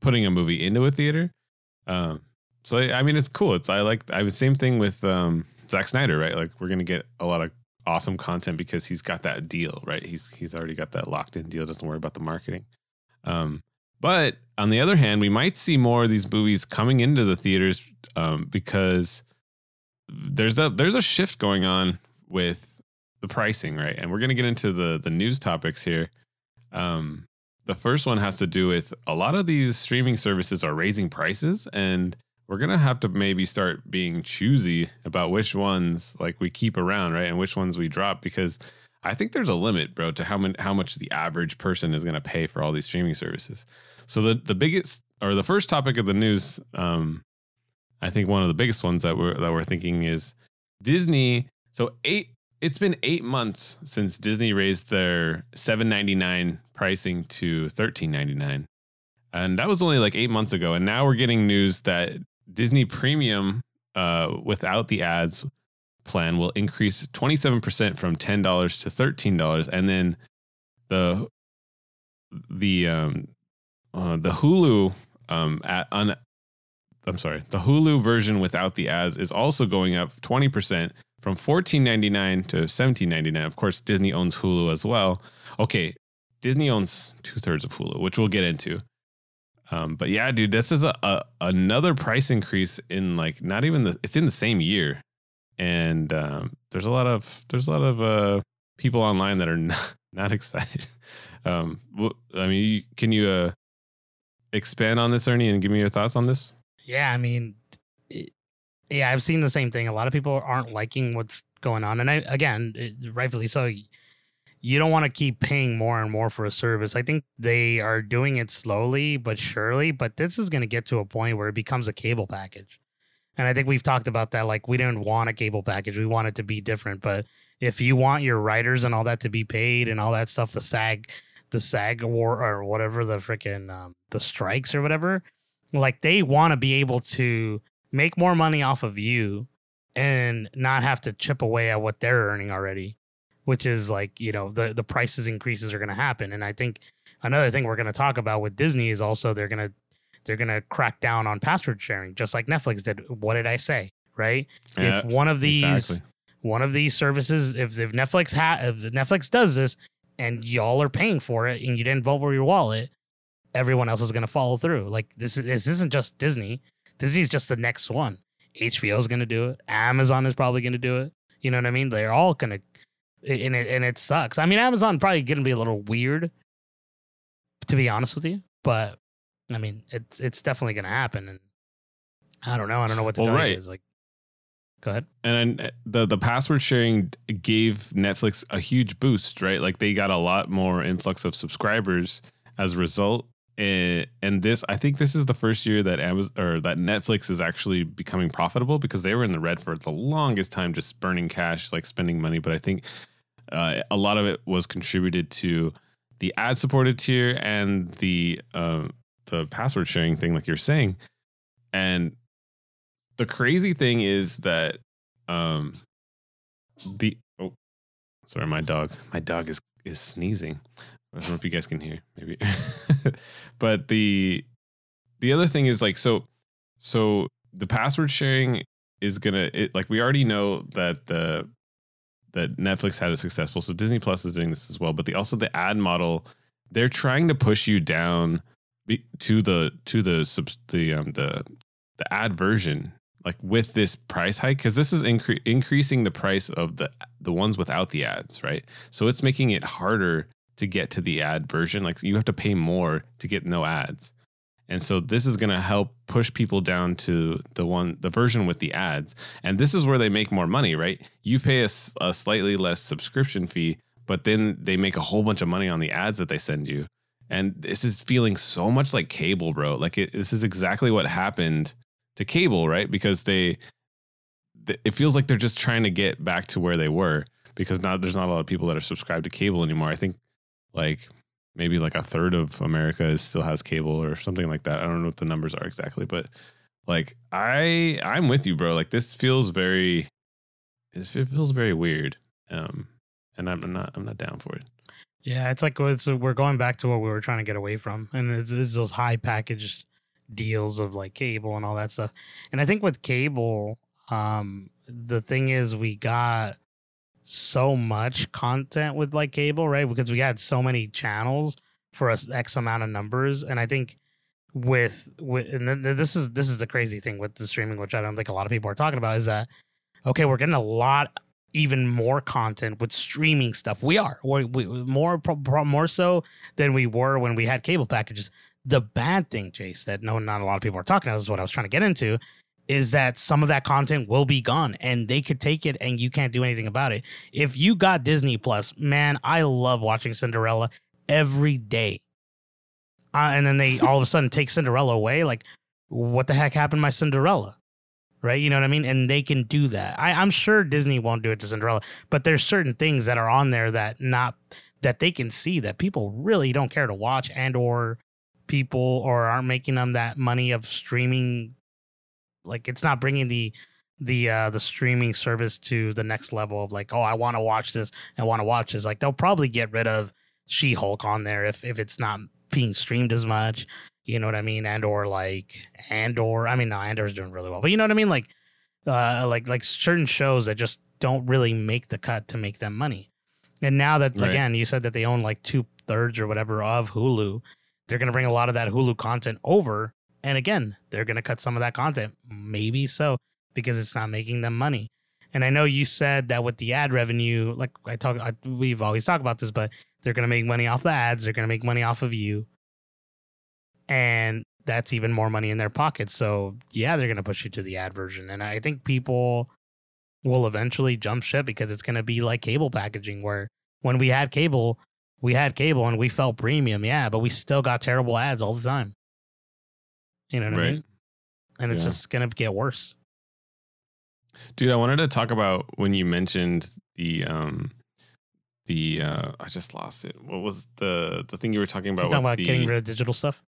putting a movie into a theater. Um, so I mean, it's cool. It's I like I was same thing with um Zack Snyder, right? Like we're gonna get a lot of awesome content because he's got that deal, right? He's he's already got that locked in deal. Doesn't worry about the marketing. Um, but on the other hand, we might see more of these movies coming into the theaters um, because there's a there's a shift going on with the pricing, right? And we're gonna get into the the news topics here. Um, the first one has to do with a lot of these streaming services are raising prices and we're gonna have to maybe start being choosy about which ones like we keep around, right, and which ones we drop because I think there's a limit, bro, to how how much the average person is gonna pay for all these streaming services. So the the biggest or the first topic of the news, um, I think one of the biggest ones that we're that we're thinking is Disney. So eight, it's been eight months since Disney raised their seven ninety nine pricing to thirteen ninety nine, and that was only like eight months ago. And now we're getting news that Disney Premium, uh, without the ads plan, will increase 27% from $10 to $13. And then the, the, um, uh, the Hulu, um, at, on, I'm sorry, the Hulu version without the ads is also going up 20% from $14.99 to $17.99. Of course, Disney owns Hulu as well. Okay, Disney owns two thirds of Hulu, which we'll get into. Um, but yeah, dude, this is a, a another price increase in like not even the it's in the same year, and um, there's a lot of there's a lot of uh, people online that are not, not excited. Um, I mean, can you uh, expand on this, Ernie, and give me your thoughts on this? Yeah, I mean, yeah, I've seen the same thing. A lot of people aren't liking what's going on, and I again, rightfully so you don't want to keep paying more and more for a service. I think they are doing it slowly but surely, but this is going to get to a point where it becomes a cable package. And I think we've talked about that. Like, we didn't want a cable package, we want it to be different. But if you want your writers and all that to be paid and all that stuff, the SAG, the SAG war or whatever, the freaking um, the strikes or whatever, like they want to be able to make more money off of you and not have to chip away at what they're earning already which is like you know the the prices increases are going to happen. And i think another thing we're going to talk about with disney is also they're going to they're going to crack down on password sharing just like netflix did. What did i say right? Yeah, if one of these exactly. one of these services if, if netflix ha- if netflix does this and y'all are paying for it and you didn't vote for your wallet everyone else is going to follow through. Like this, this isn't just disney. Disney's just the next one. Hbo is going to do it. Amazon is probably going to do it. You know what i mean? They're all going to and it and it sucks. I mean, Amazon probably to be a little weird, to be honest with you. But I mean, it's it's definitely going to happen, and I don't know. I don't know what to well, tell right. you. Is like, go ahead. And uh, the the password sharing gave Netflix a huge boost, right? Like they got a lot more influx of subscribers as a result. And, this, I think this is the first year that Amazon or that Netflix is actually becoming profitable because they were in the red for the longest time, just burning cash, like spending money. But I think uh, a lot of it was contributed to the ad supported tier and the uh, the password sharing thing, like you're saying. And the crazy thing is that um, the oh, sorry, my dog, my dog is is sneezing. I don't know if you guys can hear, maybe. but the the other thing is like so so the password sharing is gonna it, like we already know that the that Netflix had a successful. So Disney Plus is doing this as well. But the also the ad model, they're trying to push you down to the to the the um the the ad version like with this price hike because this is incre- increasing the price of the the ones without the ads right so it's making it harder to get to the ad version like you have to pay more to get no ads and so this is going to help push people down to the one, the version with the ads. And this is where they make more money, right? You pay a, a, slightly less subscription fee, but then they make a whole bunch of money on the ads that they send you. And this is feeling so much like cable, bro. Like it, this is exactly what happened to cable, right? Because they, it feels like they're just trying to get back to where they were because now there's not a lot of people that are subscribed to cable anymore. I think like maybe like a third of America is still has cable or something like that. I don't know what the numbers are exactly, but like I I'm with you, bro. Like this feels very it feels very weird. Um and I'm not I'm not down for it. Yeah, it's like it's, we're going back to what we were trying to get away from, and it's, it's those high packaged deals of like cable and all that stuff. And I think with cable, um, the thing is we got so much content with like cable, right? Because we had so many channels for us X amount of numbers. And I think with with and th- th- this is this is the crazy thing with the streaming, which I don't think a lot of people are talking about, is that okay, we're getting a lot even more content with streaming stuff. We are we, we more more so than we were when we had cable packages. The bad thing, Jace, that no, not a lot of people are talking about. Is what I was trying to get into. Is that some of that content will be gone and they could take it and you can't do anything about it. If you got Disney Plus, man, I love watching Cinderella every day. Uh, and then they all of a sudden take Cinderella away. Like, what the heck happened to my Cinderella? right? You know what I mean? And they can do that. I, I'm sure Disney won't do it to Cinderella, but there's certain things that are on there that not that they can see that people really don't care to watch and or people or aren't making them that money of streaming. Like it's not bringing the the uh the streaming service to the next level of like, oh, I want to watch this. I want to watch this. Like they'll probably get rid of She Hulk on there if if it's not being streamed as much. You know what I mean? And or like and or I mean no, Andor's doing really well. But you know what I mean? Like uh like like certain shows that just don't really make the cut to make them money. And now that right. again, you said that they own like two thirds or whatever of Hulu, they're gonna bring a lot of that Hulu content over. And again, they're gonna cut some of that content. Maybe so, because it's not making them money. And I know you said that with the ad revenue, like I talk, I, we've always talked about this, but they're going to make money off the ads. They're going to make money off of you and that's even more money in their pockets. So yeah, they're gonna push you to the ad version, and I think people will eventually jump ship because it's gonna be like cable packaging, where when we had cable, we had cable and we felt premium, yeah, but we still got terrible ads all the time. You know what right. I mean? And it's yeah. just gonna get worse. Dude, I wanted to talk about when you mentioned the um the uh I just lost it. What was the the thing you were talking about? You're talking about the, getting rid of digital stuff?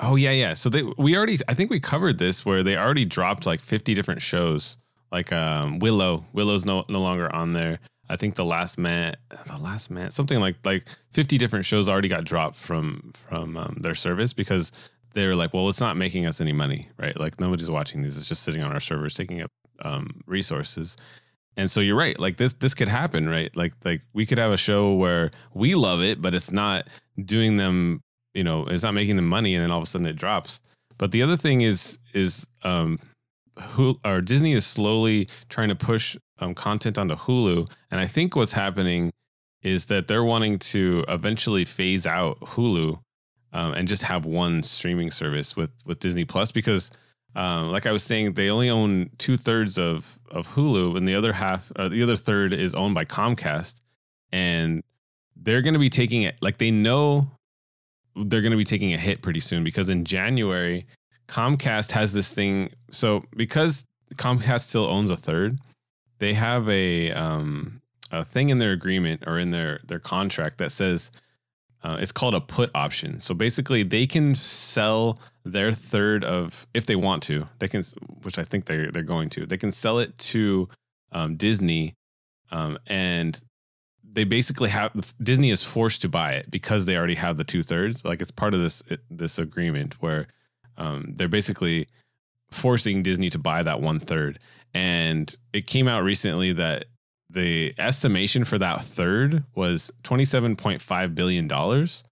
Oh yeah, yeah. So they we already I think we covered this where they already dropped like 50 different shows. Like um Willow. Willow's no no longer on there. I think the last man the last man something like like 50 different shows already got dropped from from um, their service because they were like, well, it's not making us any money, right? Like nobody's watching these. It's just sitting on our servers taking up um, resources. And so you're right. Like this this could happen, right? Like like we could have a show where we love it, but it's not doing them you know it's not making them money and then all of a sudden it drops but the other thing is is um who or disney is slowly trying to push um, content onto hulu and i think what's happening is that they're wanting to eventually phase out hulu um, and just have one streaming service with with disney plus because um, like I was saying, they only own two thirds of of Hulu, and the other half, uh, the other third, is owned by Comcast, and they're going to be taking it. Like they know they're going to be taking a hit pretty soon because in January, Comcast has this thing. So because Comcast still owns a third, they have a um, a thing in their agreement or in their their contract that says uh, it's called a put option. So basically, they can sell their third of if they want to. They can, which I think they're they're going to. They can sell it to um, Disney, um, and they basically have Disney is forced to buy it because they already have the two thirds. Like it's part of this this agreement where um, they're basically forcing Disney to buy that one third. And it came out recently that the estimation for that third was twenty seven point five billion dollars,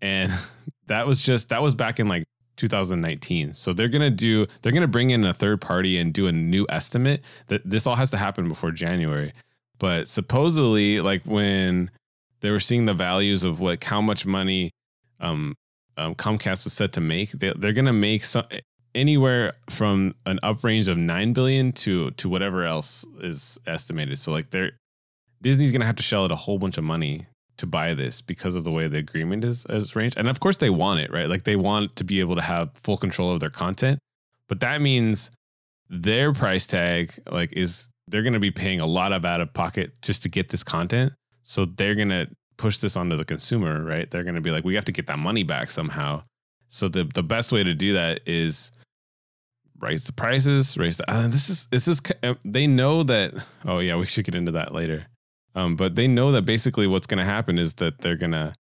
and that was just that was back in like 2019. So they're gonna do they're gonna bring in a third party and do a new estimate. That this all has to happen before January. But supposedly, like when they were seeing the values of what how much money um, um, Comcast was set to make, they, they're going to make some anywhere from an up range of nine billion to to whatever else is estimated. So like they're Disney's to have to shell out a whole bunch of money to buy this because of the way the agreement is, is arranged. And of course they want it, right? Like they want to be able to have full control of their content. But that means their price tag like is they're to be paying a lot of out of pocket just to get this content. So they're to push this onto the consumer, right? They're to be like, we have to get that money back somehow. So the the best way to do that is raise the prices, raise the. Uh, this is this is uh, they know that. Oh yeah, we should get into that later. Um, but they know that basically what's going to happen is that they're gonna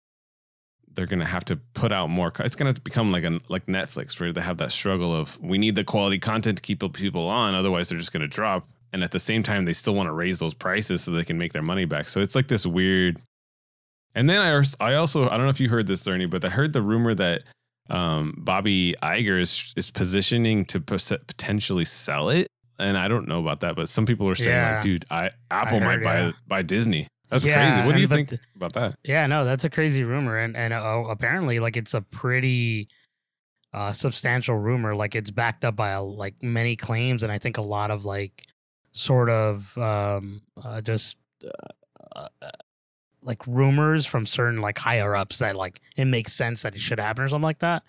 they're gonna have to put out more. It's gonna become like a like Netflix, where they have that struggle of we need the quality content to keep people on, otherwise they're just gonna drop. And at the same time, they still want to raise those prices so they can make their money back. So it's like this weird. And then I I also I don't know if you heard this, Ernie, but I heard the rumor that um, Bobby Iger is is positioning to potentially sell it. And I don't know about that, but some people are saying Yeah. like, dude, I Apple might heard, buy yeah. buy Disney. That's Yeah, crazy. What do you think about that? Yeah, no, that's a crazy rumor, and and uh, apparently, like, it's a pretty uh, substantial rumor. Like, it's backed up by like many claims, and I think a lot of like sort of um, uh, just uh, uh, like rumors from certain like higher ups that like it makes sense that it should happen or something like that.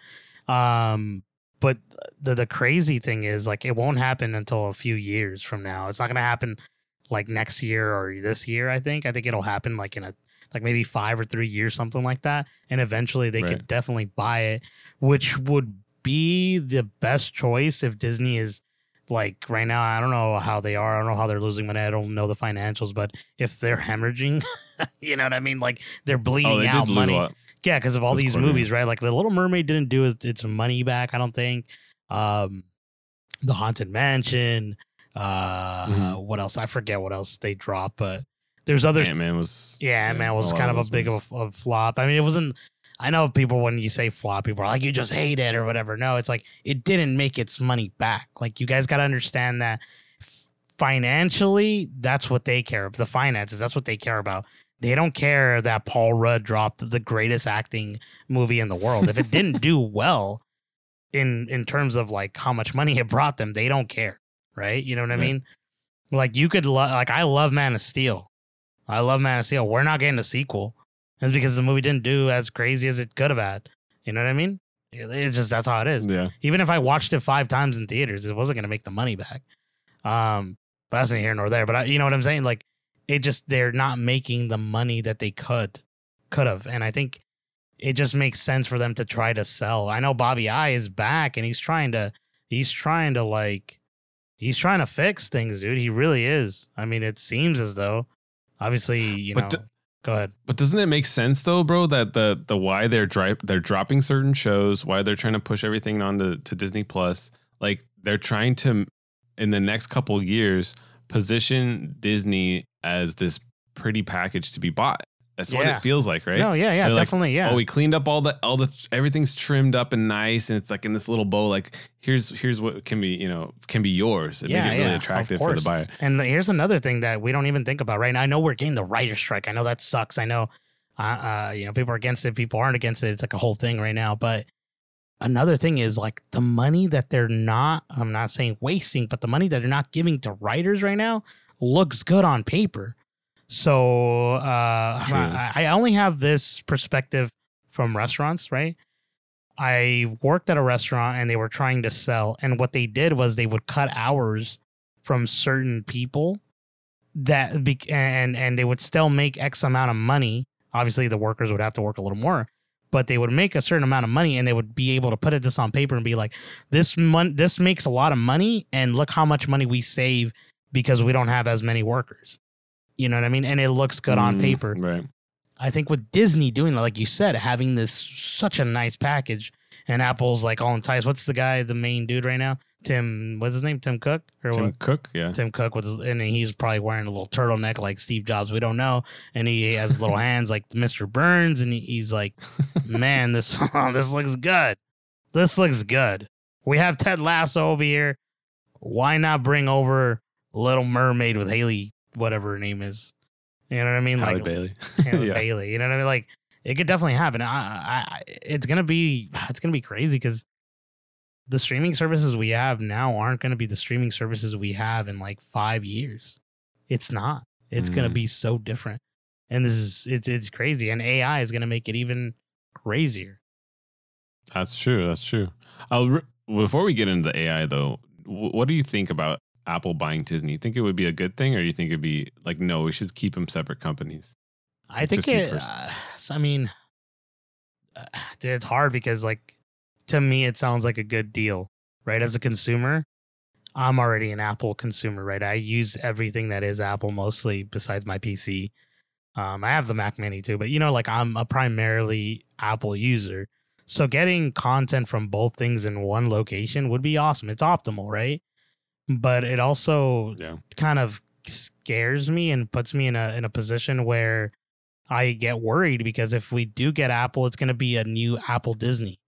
Um, but the the crazy thing is like it won't happen until a few years from now. It's not gonna happen like next year or this year. I think. I think it'll happen like in a like maybe five or three years, something like that. And eventually they Right. could definitely buy it, which would be the best choice if Disney is like right now. I don't know how they are. I don't know how they're losing money. I don't know the financials, but if they're hemorrhaging, you know what I mean? Like they're bleeding Oh, they out money. Yeah, because of all this these quarter, movies, right? Like the Little Mermaid didn't do its, its money back. I don't think. Um, the Haunted Mansion. Uh, Mhm. what else? I forget what else they dropped, but there's other. Ant Man was yeah, man, was kind of a big of a, a flop. I mean, it wasn't. I know people when you say flop, people are like, you just hate it or whatever. No, it's like it didn't make its money back. Like you guys got to understand that financially, that's what they care. About. The finances, that's what they care about. They don't care that Paul Rudd dropped the greatest acting movie in the world. If it didn't do well in in terms of like how much money it brought them, they don't care, right? You know what I mean? Like you could lo- like I love Man of Steel. I love Man of Steel. We're not getting a sequel. It's because the movie didn't do as crazy as it could have had. You know what I mean? It's just that's how it is. Yeah. Even if I watched it five times in theaters, it wasn't gonna make the money back. Um, but that's neither here nor there. But I, you know what I'm saying? Like it just they're not making the money that they could could have, and I think it just makes sense for them to try to sell. I know Bobby I is back, and he's trying to he's trying to like he's trying to fix things, dude. He really is. I mean, it seems as though obviously you But know. d- go ahead. But doesn't it make sense though, bro, that the the why they're dri- they're dropping certain shows, why they're trying to push everything onto to Disney Plus, like they're trying to in the next couple years position Disney as this pretty package to be bought. That's what it feels like, right? No, yeah, yeah, They're like, definitely, yeah. Oh, we cleaned up all the all the everything's trimmed up and nice, and it's like in this little bow. Like here's here's what can be you know can be yours and Yeah, make it really yeah, attractive for the buyer. And here's another thing that we don't even think about right now. I know we're getting the writer's strike. I know that sucks. I know, uh, uh, you know, people are against it. People aren't against it. It's like a whole thing right now. But another thing is like the money that they're not. I'm not saying wasting, but the money that they're not giving to writers right now looks good on paper. So uh, I, I only have this perspective from restaurants, right? I worked at a restaurant and they were trying to sell, and what they did was they would cut hours from certain people that be, and and they would still make X amount of money. Obviously, the workers would have to work a little more, but they would make a certain amount of money, and they would be able to put it this on paper and be like, "This mon- this makes a lot of money, and look how much money we save because we don't have as many workers." You know what I mean? And it looks good on Mm, paper. right? I think with Disney doing that, like you said, having this such a nice package, and Apple's like all enticed. What's the guy, the main dude right now? Tim, what's his name? Tim Cook or Tim what? Cook, yeah. Tim Cook with his, and he's probably wearing a little turtleneck like Steve Jobs. We don't know, and he has little hands like Mr. Burns, and he, he's like, "Man, this this looks good. This looks good. We have Ted Lasso over here. Why not bring over Little Mermaid with Haley, whatever her name is? You know what I mean? Halle like Bailey. Yeah. Bailey. You know what I mean? Like it could definitely happen. I, I, I it's gonna be it's gonna be crazy because the streaming services we have now aren't gonna be the streaming services we have in like five years. It's not. It's gonna Mm. be so different, and this is it's it's crazy. And AI is gonna make it even crazier. That's true. That's true. I'll re- before we get into the AI though, wh- what do you think about Apple buying Disney? You think it would be a good thing, or you think it'd be like, no, we should keep them separate companies? I think it. Uh, I mean, uh, it's hard because like to me it sounds like a good deal, right? As a consumer, I'm already an Apple consumer, right? I use everything that is Apple mostly, besides my PC. Um, I have the Mac Mini too, but you know, like I'm a primarily Apple user. So getting content from both things in one location would be awesome. It's optimal, right? But it also Yeah. kind of scares me and puts me in a in a position where I get worried because if we do get Apple, it's going to be a new Apple Disney.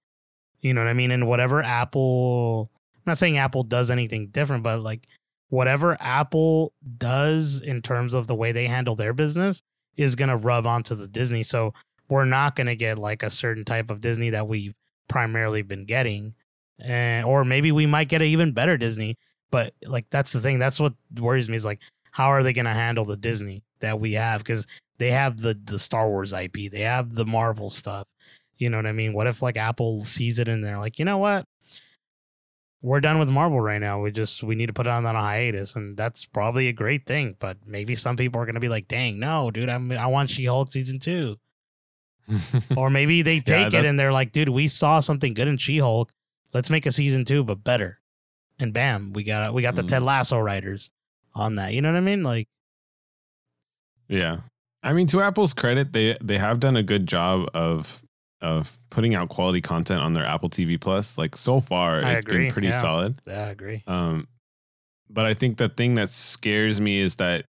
You know what I mean? And whatever Apple, I'm not saying Apple does anything different, but like whatever Apple does in terms of the way they handle their business is going to rub onto the Disney. So we're not going to get like a certain type of Disney that we've primarily been getting. And, or maybe we might get an even better Disney. But like, that's the thing. That's what worries me is like, how are they going to handle the Disney that we have? Because they have the the Star Wars IP, they have the Marvel stuff. You know what I mean? What if like Apple sees it and they're like, you know what? We're done with Marvel right now. We just we need to put it on on a hiatus, and that's probably a great thing. But maybe some people are gonna be like, "Dang, no, dude, I'm I want She Hulk season two. or maybe they take that- it and they're like, "Dude, we saw something good in She Hulk. Let's make a season two, but better." And bam, we got we got the Mm. Ted Lasso writers on that. You know what I mean? Like, Yeah. I mean, to Apple's credit, they they have done a good job of of putting out quality content on their Apple TV Plus. Like so far, I it's agree, been pretty yeah. solid. yeah, I agree. Um, but I think the thing that scares me is that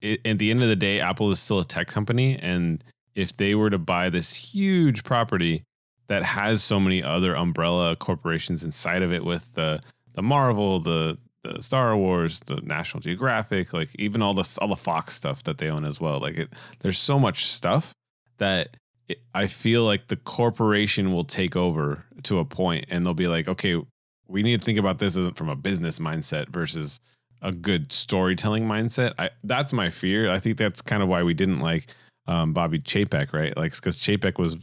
it, at the end of the day, Apple is still a tech company, and if they were to buy this huge property that has so many other umbrella corporations inside of it, with the the Marvel, the the Star Wars, the National Geographic, like even all the all the Fox stuff that they own as well. Like it, there's so much stuff that it, I feel like the corporation will take over to a point, and they'll be like, okay, we need to think about this from a business mindset versus a good storytelling mindset. I that's my fear. I think that's kind of why we didn't like um, Bobby Chapek, right? Like because Chapek was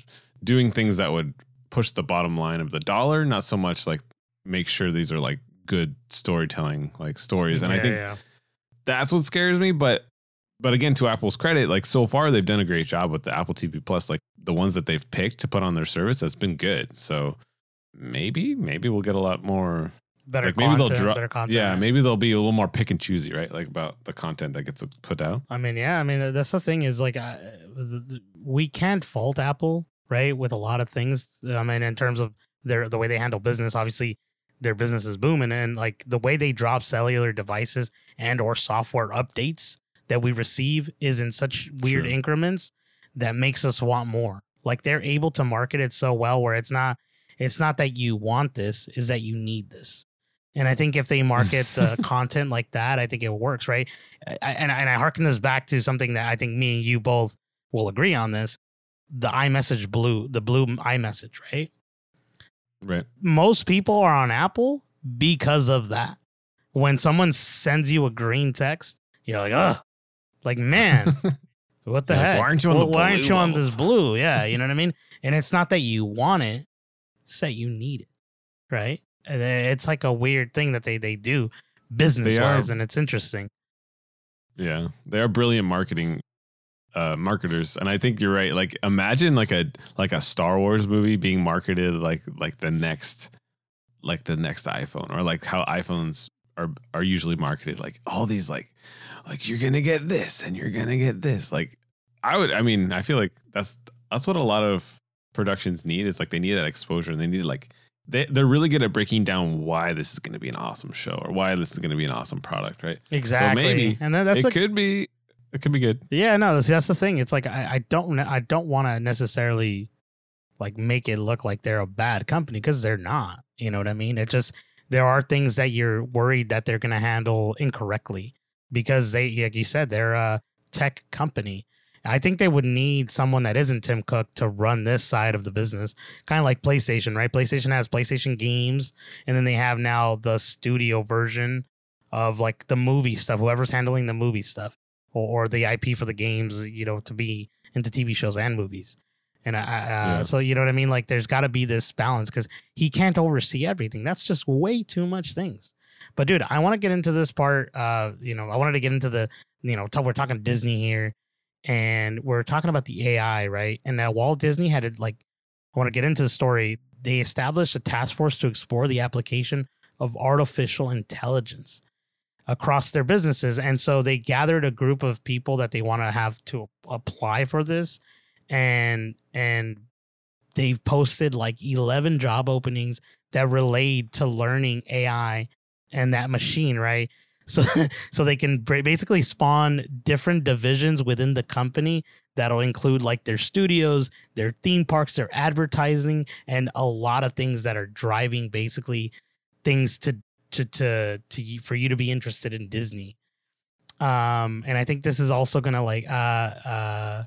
doing things that would push the bottom line of the dollar, not so much like make sure these are like good storytelling like stories. And I think yeah. that's what scares me. But but again, to Apple's credit, like so far they've done a great job with the Apple TV Plus. Like the ones that they've picked to put on their service has been good. So maybe maybe we'll get a lot more. better like maybe content, they'll drop. better content. Yeah, maybe they'll be a little more pick and choosy, right? Like about the content that gets put out. I mean, yeah, I mean that's the thing is like I, we can't fault Apple, right, with a lot of things. I mean, in terms of their the way they handle business, obviously their business is booming, and like the way they drop cellular devices and or software updates that we receive is in such weird True. increments that makes us want more. Like they're able to market it so well where it's not it's not that you want this, is that you need this. And I think if they market the content like that, I think it works, right? I, and, I- and I harken this back to something that I think me and you both will agree on this the iMessage blue, the blue iMessage, right? Right. Most people are on Apple because of that. When someone sends you a green text, you're like, ugh, like, man, what the Like, heck? why aren't you on the why aren't you on this blue? Yeah, you know what I mean? And it's not that you want it, it's that you need it, right? And it's like a weird thing that they, they do business wise, and it's interesting. Yeah, they are brilliant marketing uh marketers and I think you're right. Like imagine like a like a Star Wars movie being marketed like like the next like the next iPhone or like how iPhones are are usually marketed like all these like like you're to get this and you're to get this. Like I would I mean, I feel like that's that's what a lot of productions need is like they need that exposure and they need like they, they're really good at breaking down why this is going to be an awesome show or why this is going to be an awesome product, right? Exactly. maybe and then that's it a, could be it could be good. Yeah, no, that's, that's the thing. It's like I, I don't I don't want to necessarily like make it look like they're a bad company because they're not. You know what I mean? It just there are things that you're worried that they're gonna handle incorrectly because they like you said they're a tech company. I think they would need someone that isn't Tim Cook to run this side of the business, kind of like PlayStation, right? PlayStation has PlayStation games, and then they have now the studio version of like the movie stuff. Whoever's handling the movie stuff or, or the IP for the games, you know, to be into TV shows and movies. And I, I uh, Yeah. so you know what I mean. Like, there's got to be this balance because he can't oversee everything. That's just way too much things. But dude, I want to get into this part. Uh, you know, I wanted to get into the, you know, talk, we're talking Disney here, and we're talking about the AI, right? And now Walt Disney had it like, I want to get into the story. They established a task force to explore the application of artificial intelligence. Across their businesses. And so they gathered a group of people that they want to have to apply for this. And, and they've posted like 11 job openings that relate to learning AI and that machine, right? So, so they can basically spawn different divisions within the company that'll include like their studios, their theme parks, their advertising, and a lot of things that are driving basically things to to to to for you to be interested in Disney. Um, and I think this is also gonna like uh uh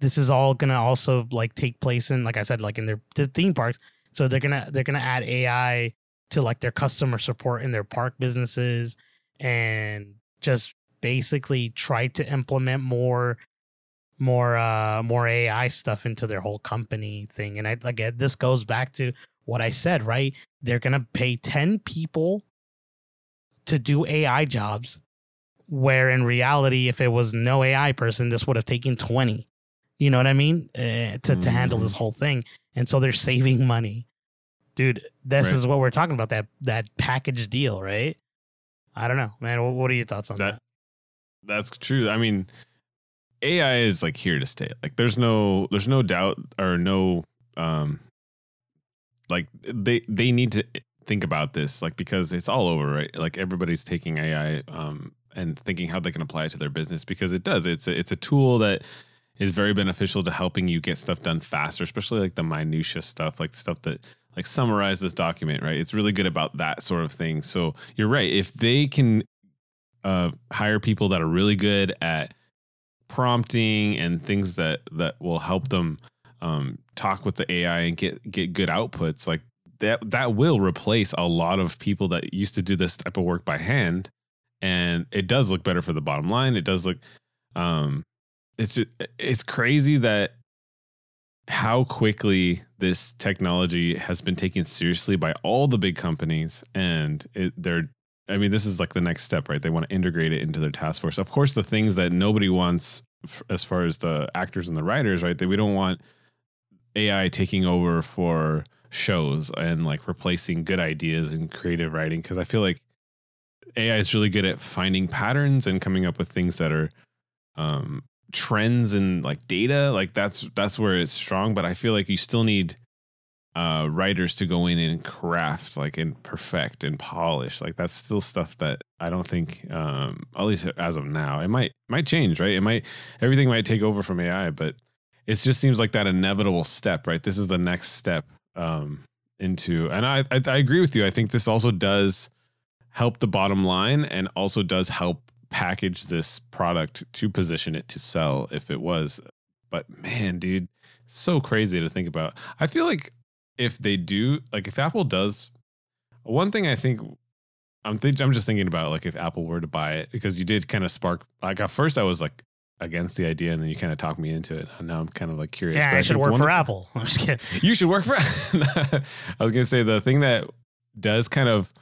this is all gonna also like take place in like I said like in their the theme parks. So they're gonna they're gonna add AI to like their customer support in their park businesses and just basically try to implement more more uh more AI stuff into their whole company thing. And I like this goes back to what I said, right? They're gonna pay 10 people to do AI jobs, where in reality, if it was no AI person, this would have taken 20. You know what I mean? Uh, to, mm. to handle this mm. whole thing. And so they're saving money. Dude, this right. is what we're talking about that that package deal, right? I don't know, man. What, what are your thoughts on that, that? That's true. I mean, AI is like here to stay. Like there's no there's no doubt or no um like they they need to think about this like because it's all over right? Like everybody's taking ai um and thinking how they can apply it to their business because it does. It's a, it's a tool that is very beneficial to helping you get stuff done faster especially like the minutia stuff like stuff that like summarize this document right? It's really good about that sort of thing. So you're right. If they can uh, hire people that are really good at prompting and things that that will help them um, talk with the AI and get get good outputs, like that that will replace a lot of people that used to do this type of work by hand, and it does look better for the bottom line. It does look, um, it's it's crazy that how quickly this technology has been taken seriously by all the big companies, and it, they're I mean, this is like the next step, right? They want to integrate it into their task force. Of course, the things that nobody wants, as far as the actors and the writers, right? That we don't want AI taking over for shows and like replacing good ideas and creative writing because I feel like AI is really good at finding patterns and coming up with things that are um, trends and like data. Like that's that's where it's strong. But I feel like you still need uh, writers to go in and craft like and perfect and polish. Like that's still stuff that I don't think, um, at least as of now, it might might change. Right? It might everything might take over from AI, but it just seems like that inevitable step. Right? This is the next step um, into. And I, I I agree with you. I think this also does help the bottom line and also does help package this product to position it to sell if it was. But man, dude, so crazy to think about. I feel like if they do, like if Apple does, one thing I think I'm think I'm just thinking about like if Apple were to buy it because you did kind of spark like at first I was like against the idea, and then you kind of talked me into it. And now I'm kind of like curious. Yeah, I should work for Apple. I'm just kidding. You should work for. I was gonna say the thing that does kind of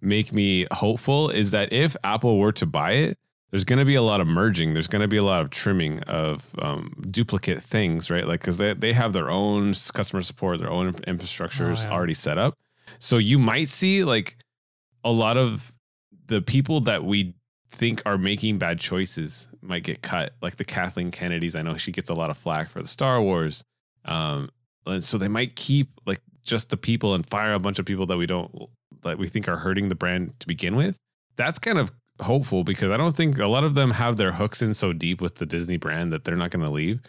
make me hopeful is that if Apple were to buy it, there's going to be a lot of merging. There's going to be a lot of trimming of um, duplicate things, right? Like because they they have their own customer support, their own infrastructures oh, yeah. already set up. So you might see like a lot of the people that we think are making bad choices might get cut. Like the Kathleen Kennedys, I know she gets a lot of flack for the Star Wars. Um, and so they might keep like just the people and fire a bunch of people that we don't that we think are hurting the brand to begin with. That's kind of hopeful because I don't think a lot of them have their hooks in so deep with the Disney brand that they're not going to leave.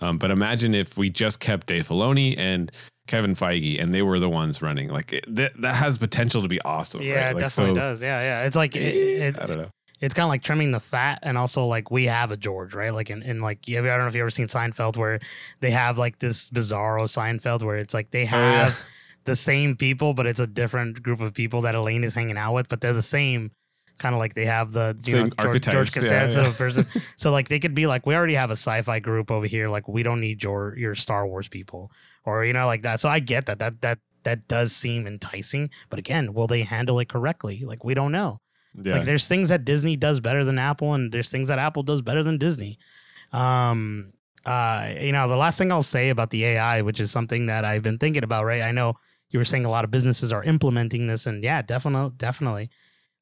Um, but imagine if we just kept Dave Filoni and Kevin Feige and they were the ones running. Like it, that, that has potential to be awesome. Yeah, right? like, definitely so, does. Yeah, yeah. It's like it, it, I don't know it's kind of like trimming the fat and also like we have a George, right? Like in, in like I don't know if you ever seen Seinfeld where they have like this bizarro Seinfeld where it's like they have oh, yeah. the same people, but it's a different group of people that Elaine is hanging out with, but they're the same kind of like they have the same know George, George Costanza yeah, yeah. person. so like they could be like, we already have a sci-fi group over here. Like we don't need your your Star Wars people or you know like that. So I get that that that that does seem enticing, but again, will they handle it correctly? Like we don't know. Yeah. Like there's things that Disney does better than Apple, and there's things that Apple does better than Disney. Um, uh, you know, the last thing I'll say about the AI, which is something that I've been thinking about, right? I know you were saying a lot of businesses are implementing this, and yeah, definitely, definitely.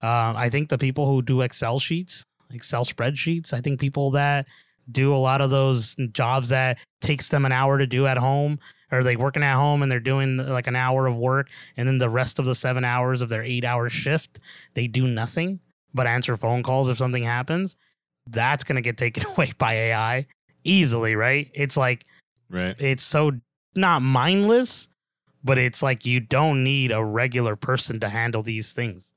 Um, I think the people who do Excel sheets, Excel spreadsheets, I think people that do a lot of those jobs that takes them an hour to do at home or they working at home and they're doing like an hour of work and then the rest of the seven hours of their eight hour shift they do nothing but answer phone calls if something happens that's going to get taken away by ai easily right it's like Right. it's so not mindless but it's like you don't need a regular person to handle these things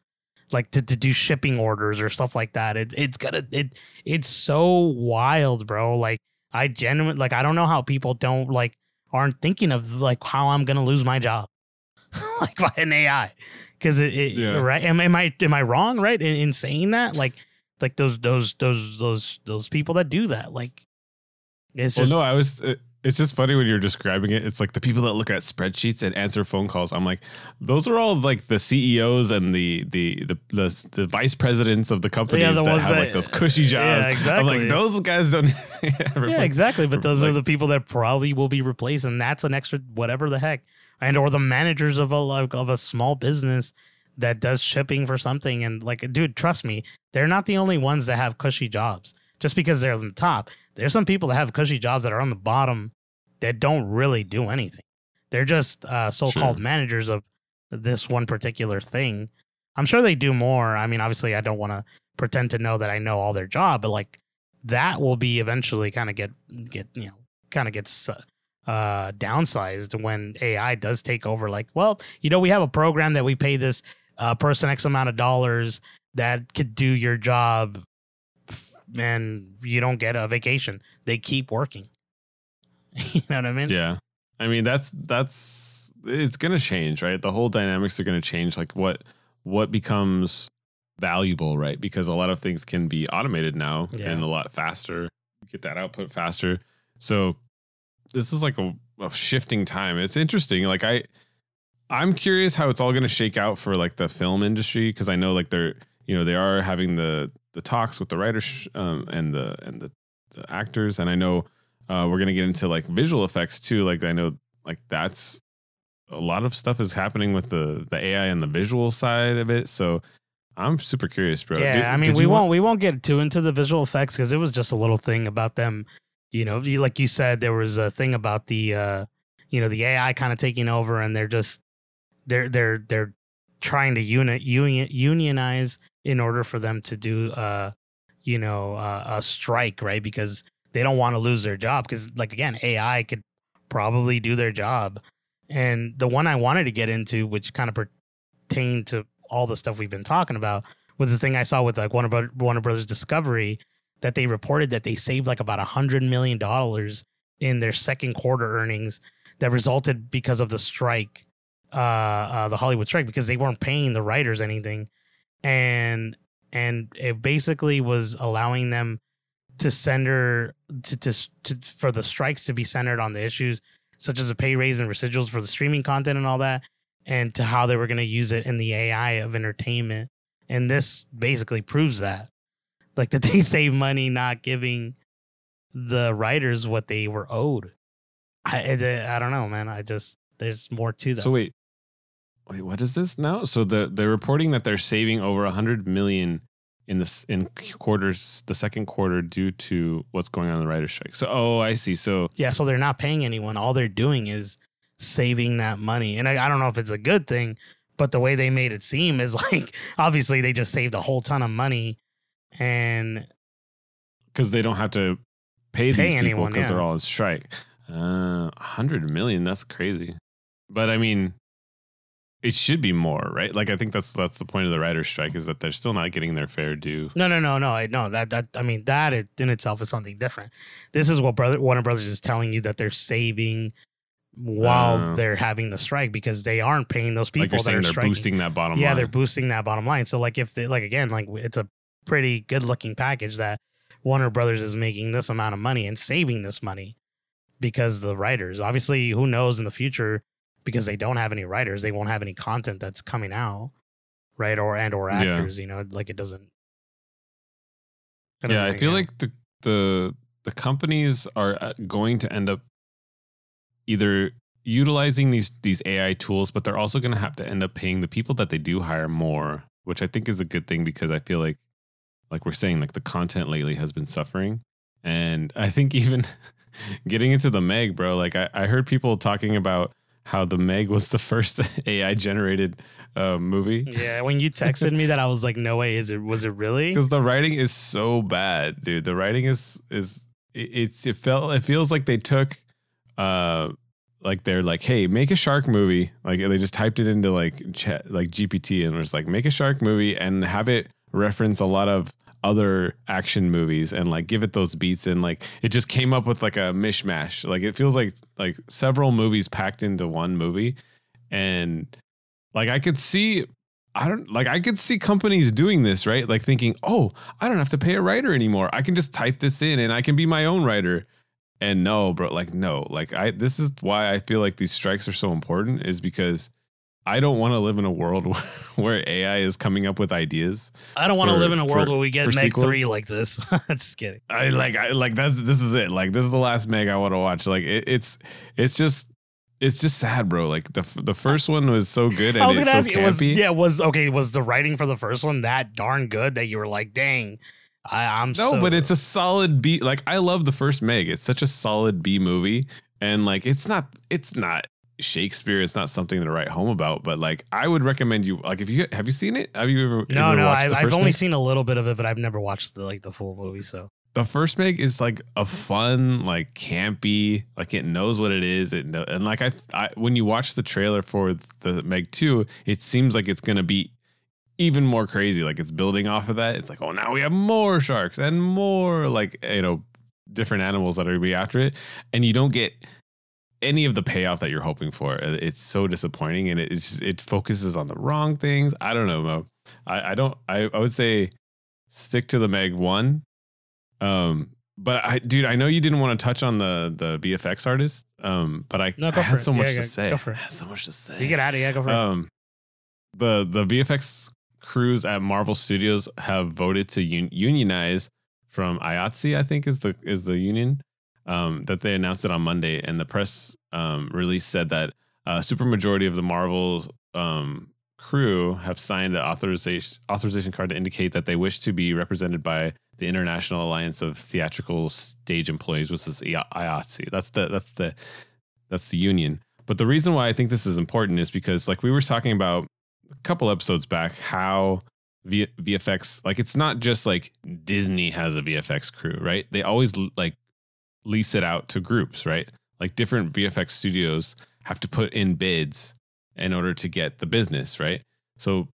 like to, to do shipping orders or stuff like that. It, it's gonna it it's so wild bro. Like i genuinely like i don't know how people don't like aren't thinking of like how i'm gonna lose my job. Like by an ai because it, it Yeah. right? Am, am i am i wrong right in, in saying that? Like like those those those those those people that do that like it's Well, just no, I was. Uh, It, it's just funny when you're describing it. It's like the people that look at spreadsheets and answer phone calls. I'm like, those are all like the CEOs and the the the the, the vice presidents of the companies the that have that- like those cushy jobs. yeah, I'm exactly. like, those guys don't. yeah, exactly. But those are the people that probably will be replaced, and that's an extra whatever the heck, and or the managers of a like, of a small business that does shipping for something. And like, dude, trust me, they're not the only ones that have cushy jobs. Just because they're on the top, there's some people that have cushy jobs that are on the bottom that don't really do anything. They're just uh, so-called Sure. managers of this one particular thing. I'm sure they do more. I mean, obviously, I don't want to pretend to know that I know all their job, but like that will be eventually kind of get get you know kind of gets uh, uh downsized when AI does take over. Like, well, you know, we have a program that we pay this uh, person X amount of dollars that could do your job, and you don't get a vacation. They keep working. you know what I mean? Yeah. I mean, that's that's it's gonna change, right? The whole dynamics are gonna change. Like what what becomes valuable, right? Because a lot of things can be automated now Yeah. and a lot faster. Get that output faster. So this is like a, a shifting time. It's interesting. Like I I'm curious how it's all gonna shake out for like the film industry because I know like they're you know they are having the the talks with the writers um, and the and the, the actors and I know uh, we're gonna get into like visual effects too. Like I know like that's a lot of stuff is happening with the the AI and the visual side of it. So I'm super curious, bro. Yeah, Did- I mean, we won't want- we won't get too into the visual effects because it was just a little thing about them. You know, you- like you said, there was a thing about the uh, you know the AI kind of taking over, and they're just they're they're they're trying to unit union unionize in order for them to do uh you know uh, a strike, right? Because they don't want to lose their job because like again, AI could probably do their job. And the one I wanted to get into, which kind of pertained to all the stuff we've been talking about, was this thing I saw with like Warner, Bro- Warner Brothers Discovery that they reported that they saved like about a hundred million dollars in their second quarter earnings that resulted because of the strike, uh, uh, the Hollywood strike, because they weren't paying the writers anything, and and it basically was allowing them to center to, to, to for the strikes to be centered on the issues such as a pay raise and residuals for the streaming content and all that, and to how they were going to use it in the AI of entertainment. And this basically proves that, like that they save money not giving the writers what they were owed. I I, I don't know, man. I just there's more to that. So wait, wait, what is this now? So the they're reporting that they're saving over a hundred million in this in quarters, the second quarter, due to what's going on in the writer's strike. So oh, I see. So yeah, so they're not paying anyone. All they're doing is saving that money. And I, I don't know if it's a good thing, but the way they made it seem is like obviously they just saved a whole ton of money and because they don't have to pay, Pay these people anyone, because they're all on strike. Uh, a hundred million. That's crazy. But I mean, it should be more, right? Like I think that's that's the point of the writer's strike is that they're still not getting their fair due. no, no, no, no, I no that that I mean that it, in itself is something different. This is what brother Warner Brothers is telling you that they're saving while Oh. they're having the strike because they aren't paying those people like that are they're striking. boosting that bottom yeah, line. they're boosting that bottom line. So like if they like again, like it's a pretty good looking package that Warner Brothers is making this amount of money and saving this money because the writers, obviously, who knows in the future because they don't have any writers, they won't have any content that's coming out, right? Or and or Yeah. actors, you know, like it doesn't. it yeah, doesn't I make- feel like the the the companies are uh, going to end up either utilizing these these AI tools, but they're also going to have to end up paying the people that they do hire more which I think is a good thing because I feel like, like we're saying, like the content lately has been suffering, and I think even getting into the Meg, bro. Like I, I heard people talking about how the Meg was the first AI generated uh, movie. Yeah, when you texted me that, I was like, "No way, is it? Was it really?" Because the writing is so bad, dude. The writing is is it, it's it felt it feels like they took uh like they're like, hey, make a shark movie. Like they just typed it into like chat like GPT and was like, make a shark movie and have it reference a lot of other action movies and like give it those beats and like it just came up with like a mishmash. Like it feels like like several movies packed into one movie. And like I could see I don't like I could see companies doing this, right? Like thinking, "Oh, I don't have to pay a writer anymore. I can just type this in and I can be my own writer." And no, bro, like no. Like I this is why I feel like these strikes are so important is because I don't want to live in a world where, AI is coming up with ideas. I don't want to live in a world for- where we get Meg sequels. three like this. Just kidding. I like I like that's this is it. Like this is the last Meg I want to watch. Like it, it's it's just it's just sad, bro. Like the the first one was so good and I was gonna so ask you, was campy. yeah, was okay? Was the writing for the first one that darn good that you were like, dang, I, I'm No, so, but it's a solid B. Like I love the first Meg. It's such a solid B movie, and like it's not it's not Shakespeare. It's not something to write home about. But like I would recommend you. Like if you have you seen it? Have you ever? no, ever no. I, the I've only Meg? seen a little bit of it, but I've never watched the like the full movie. So the first Meg is like a fun, like campy, like it knows what it is. It know, and like I, I, when you watch the trailer for the Meg two, it seems like it's gonna be even more crazy. Like it's building off of that. It's like, oh, now we have more sharks and more like you know different animals that are gonna be after it, and you don't get any of the payoff that you're hoping for. Uh, It's so disappointing, and it's it focuses on the wrong things. I don't know, Mo. I, I don't. I, I would say stick to the Meg one. Um, but I, dude, I know you didn't want to touch on the the VFX artist. Um, but I, No, I had it. so Yeah, much go- to say. go for it. I had so much to say. you get out of here. Go for it. Um, the the VFX crews at Marvel Studios have voted to un- unionize from IATSE, I think is the is the union. Um, that they announced it on Monday, and the press um, release said that a supermajority of the Marvel um, crew have signed an authorization authorization card to indicate that they wish to be represented by the International Alliance of Theatrical Stage Employees, which is IATSE. That's the that's the that's the union. But the reason why I think this is important is because, like we were talking about a couple episodes back, how v- VFX, like it's not just like Disney has a VFX crew, right? They always like lease it out to groups, right? Like different VFX studios have to put in bids in order to get the business, right? So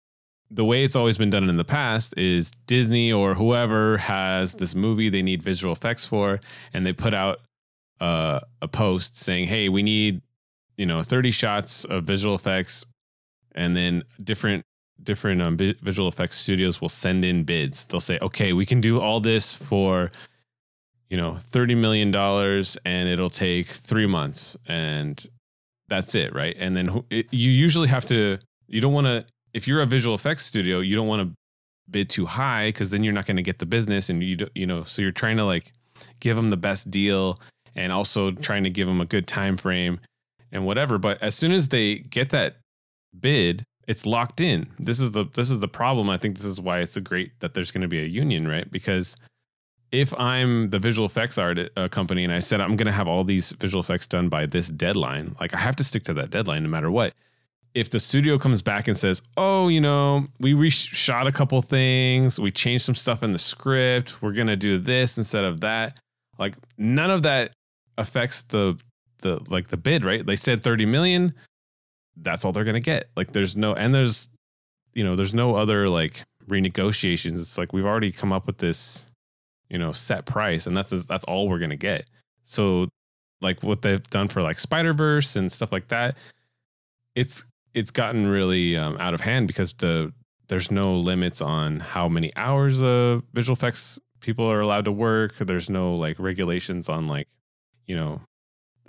the way it's always been done in the past is Disney or whoever has this movie they need visual effects for, and they put out uh, a post saying, "Hey, we need you know 30 shots of visual effects," and then different different um, visual effects studios will send in bids. They'll say, "Okay, we can do all this for." You know, thirty million dollars, and it'll take three months, and that's it, right? And then it, you usually have to. You don't want to. If you're a visual effects studio, you don't want to bid too high because then you're not going to get the business, and you you know. So you're trying to like give them the best deal, and also trying to give them a good time frame and whatever. But as soon as they get that bid, it's locked in. This is the this is the problem. I think this is why it's a great that there's going to be a union, right? Because if I'm the visual effects art uh, company and I said I'm going to have all these visual effects done by this deadline, like I have to stick to that deadline no matter what. If the studio comes back and says, "Oh, you know, we reshot a couple things, we changed some stuff in the script, we're going to do this instead of that," like none of that affects the the like the bid, right? They said 30 million, that's all they're going to get. Like there's no and there's you know, there's no other like renegotiations. It's like we've already come up with this you know set price and that's that's all we're gonna get. So like what they've done for like spider verse and stuff like that it's it's gotten really um, out of hand because the there's no limits on how many hours of visual effects people are allowed to work. There's no like regulations on like you know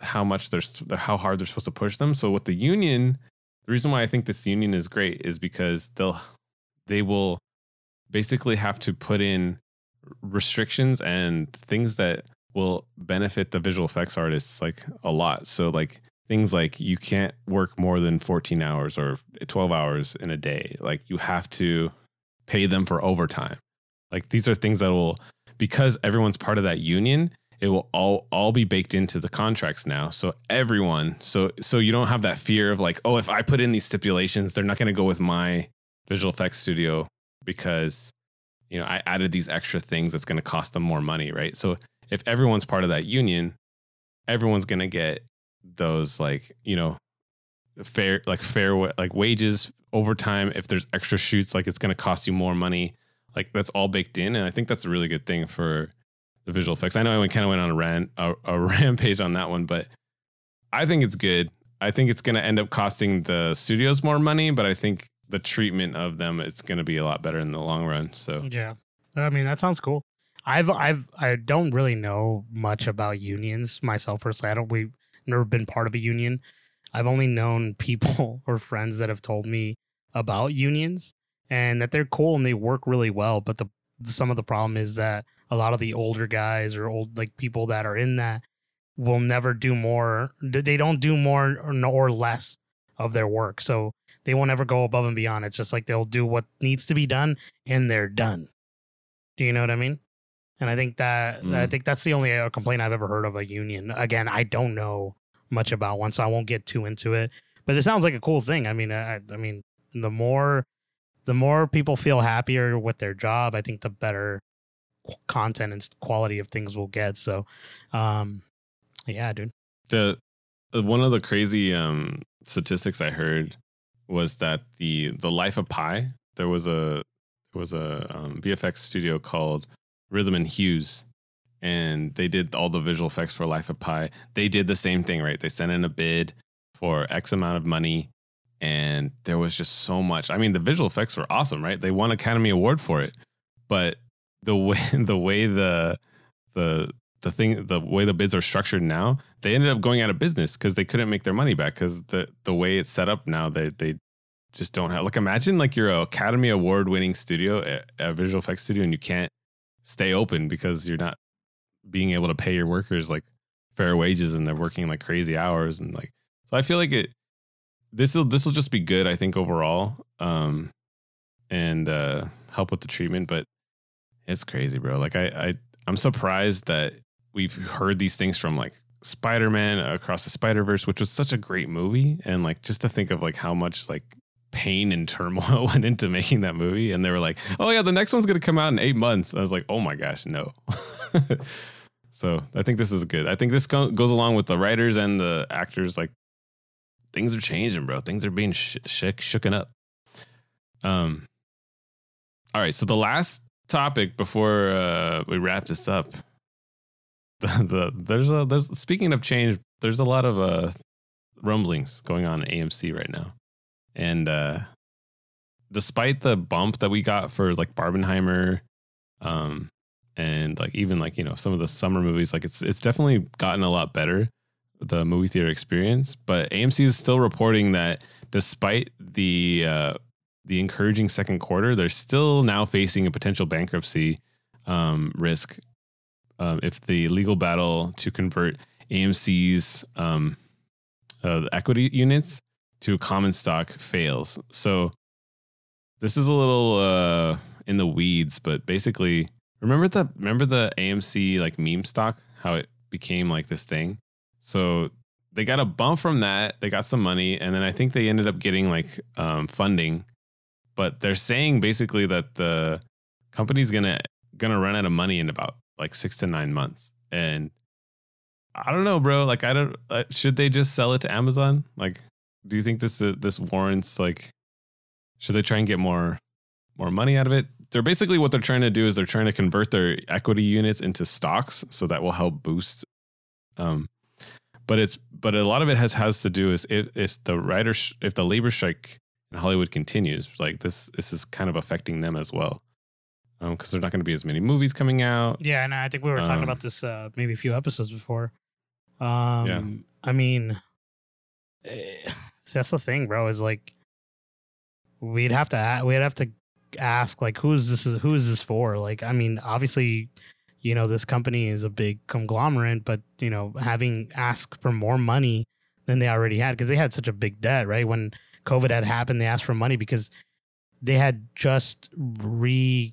how much there's how hard they're supposed to push them. So with the union the reason why i think this union is great is because they'll they will basically have to put in restrictions and things that will benefit the visual effects artists like a lot. So like things like you can't work more than 14 hours or 12 hours in a day. Like you have to pay them for overtime. Like these are things that will because everyone's part of that union, it will all all be baked into the contracts now. So everyone, so so you don't have that fear of like, oh, if I put in these stipulations, they're not going to go with my visual effects studio because you know I added these extra things that's going to cost them more money, right? So if everyone's part of that union, everyone's going to get those like you know fair like fair like wages overtime if there's extra shoots like it's going to cost you more money. Like that's all baked in and i think that's a really good thing for the visual effects. I know i kind of went on a rant a, a rampage on that one but i think it's good. I think it's going to end up costing the studios more money but i think the treatment of them it's going to be a lot better in the long run so Yeah. I mean, that sounds cool. I've I've I don't really know much about unions myself personally. I don't we've never been part of a union. I've only known people or friends that have told me about unions and that they're cool and they work really well, but the some of the problem is that a lot of the older guys or old like people that are in that will never do more they don't do more or, or less of their work. So they won't ever go above and beyond. It's just like they'll do what needs to be done and they're done. Do you know what I mean? And I think that I Mm. think that's the only uh, complaint I've ever heard of a union. Again, I don't know much about one, so I won't get too into it. But it sounds like a cool thing. I mean, I, I mean, the more the more people feel happier with their job, I think the better content and quality of things we'll get. So, um, yeah, dude. the uh, one of the crazy um statistics I heard was that the the Life of Pi there was a there was a um, VFX studio called Rhythm and Hues, and they did all the visual effects for Life of Pi. They did the same thing, right? They sent in a bid for X amount of money, and there was just so much. I mean, the visual effects were awesome, right? They won Academy Award for it, but the way the way the the the thing the way the bids are structured now they ended up going out of business because they couldn't make their money back because the the way it's set up now they they just don't have like imagine like you're a academy award winning studio a, a visual effects studio and you can't stay open because you're not being able to pay your workers like fair wages and they're working like crazy hours and like so i feel like it this will this will just be good i think overall um and uh help with the treatment but it's crazy bro. Like i i i'm surprised that we've heard these things from like Spider-Man across the Spider-Verse, which was such a great movie. And like just to think of like how much like pain and turmoil went into making that movie. And they were like, oh yeah, the next one's gonna come out in eight months. I was like, oh my gosh, no. so I think this is good. I think this go- goes along with the writers and the actors. Like things are changing, bro. Things are being sh- shook shooken up. Um. All right, so the last topic before uh, we wrap this up the, the there's a there's speaking of change there's a lot of uh rumblings going on at AMC right now. And uh despite the bump that we got for like Barbenheimer um and like even like you know some of the summer movies like it's it's definitely gotten a lot better the movie theater experience. But AMC is still reporting that despite the uh the encouraging second quarter they're still now facing a potential bankruptcy um risk um, if the legal battle to convert AMC's um, uh, equity units to common stock fails. So this is a little uh, in the weeds, but basically, remember the remember the AMC like meme stock, how it became like this thing. So they got a bump from that. They got some money, and then I think they ended up getting like um, funding. But they're saying basically that the company's gonna gonna run out of money in about like six to nine months. And I don't know, bro. Like, I don't. Uh, should they just sell it to Amazon? Like, do you think this uh, this warrants like? Should they try and get more more money out of it? They're basically what they're trying to do is they're trying to convert their equity units into stocks, so that will help boost. Um, but it's but a lot of it has has to do is if if the writer sh- if the labor strike in Hollywood continues, like this this is kind of affecting them as well because there's not going to be as many movies coming out. Yeah, and I think we were talking Um, about this uh, maybe a few episodes before. Um, I mean, eh, that's the thing, bro. Is like we'd have to we'd have to ask like who's this is who is this for? Like, I mean, obviously, you know, this company is a big conglomerate, but you know, having asked for more money than they already had because they had such a big debt, right? When COVID had happened, they asked for money because they had just re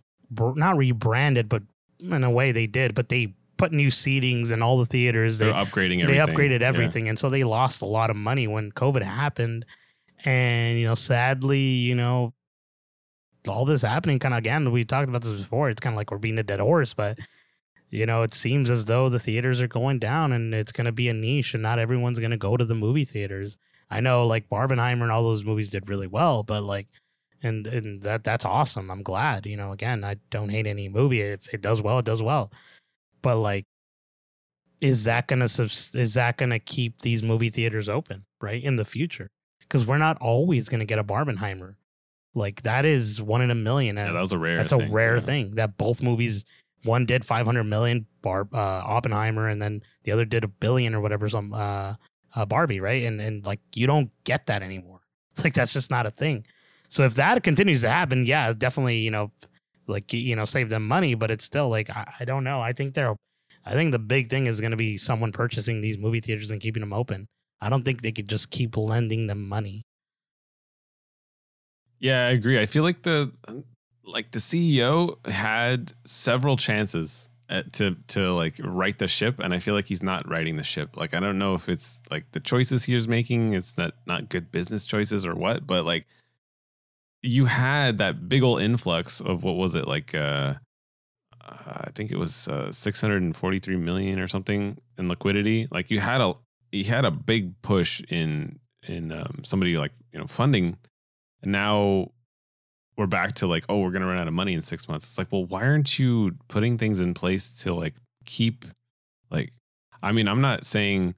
not rebranded, but in a way they did, but they put new seatings in all the theaters. They're They upgrading everything. they upgraded Yeah. everything, and so they lost a lot of money when COVID happened. And you know, sadly, you know, all this happening kind of again. We talked about this before. It's kind of like we're being a dead horse, but you know, it seems as though the theaters are going down, and it's going to be a niche, and not everyone's going to go to the movie theaters. I know, like Barbenheimer and all those movies did really well, but like, and and that that's awesome. I'm glad. You know, again, I don't hate any movie. If it does well, it does well. But like, is that gonna subs- is that gonna keep these movie theaters open right in the future? Because we're not always gonna get a Barbenheimer. Like that is one in a million. Yeah, that was a rare. that's a rare yeah. thing that both movies one did 500 million bar uh, oppenheimer and then the other did a billion or whatever some uh, uh barbie right and and like you don't get that anymore like that's just not a thing so if that continues to happen yeah definitely you know like you know save them money but it's still like i, I don't know i think they're i think the big thing is going to be someone purchasing these movie theaters and keeping them open i don't think they could just keep lending them money Yeah, I agree. I feel like the like the CEO had several chances at, to to like right the ship, and I feel like he's not righting the ship. Like I don't know if it's like the choices he was making, it's not not good business choices or what, but like you had that big old influx of what was it like? uh uh, I think it was uh, 643 million or something in liquidity. Like you had a you had a big push in in um, somebody like you know funding, and now we're back to like oh we're gonna run out of money in six months. It's like well why aren't you putting things in place to like keep like I mean I'm not saying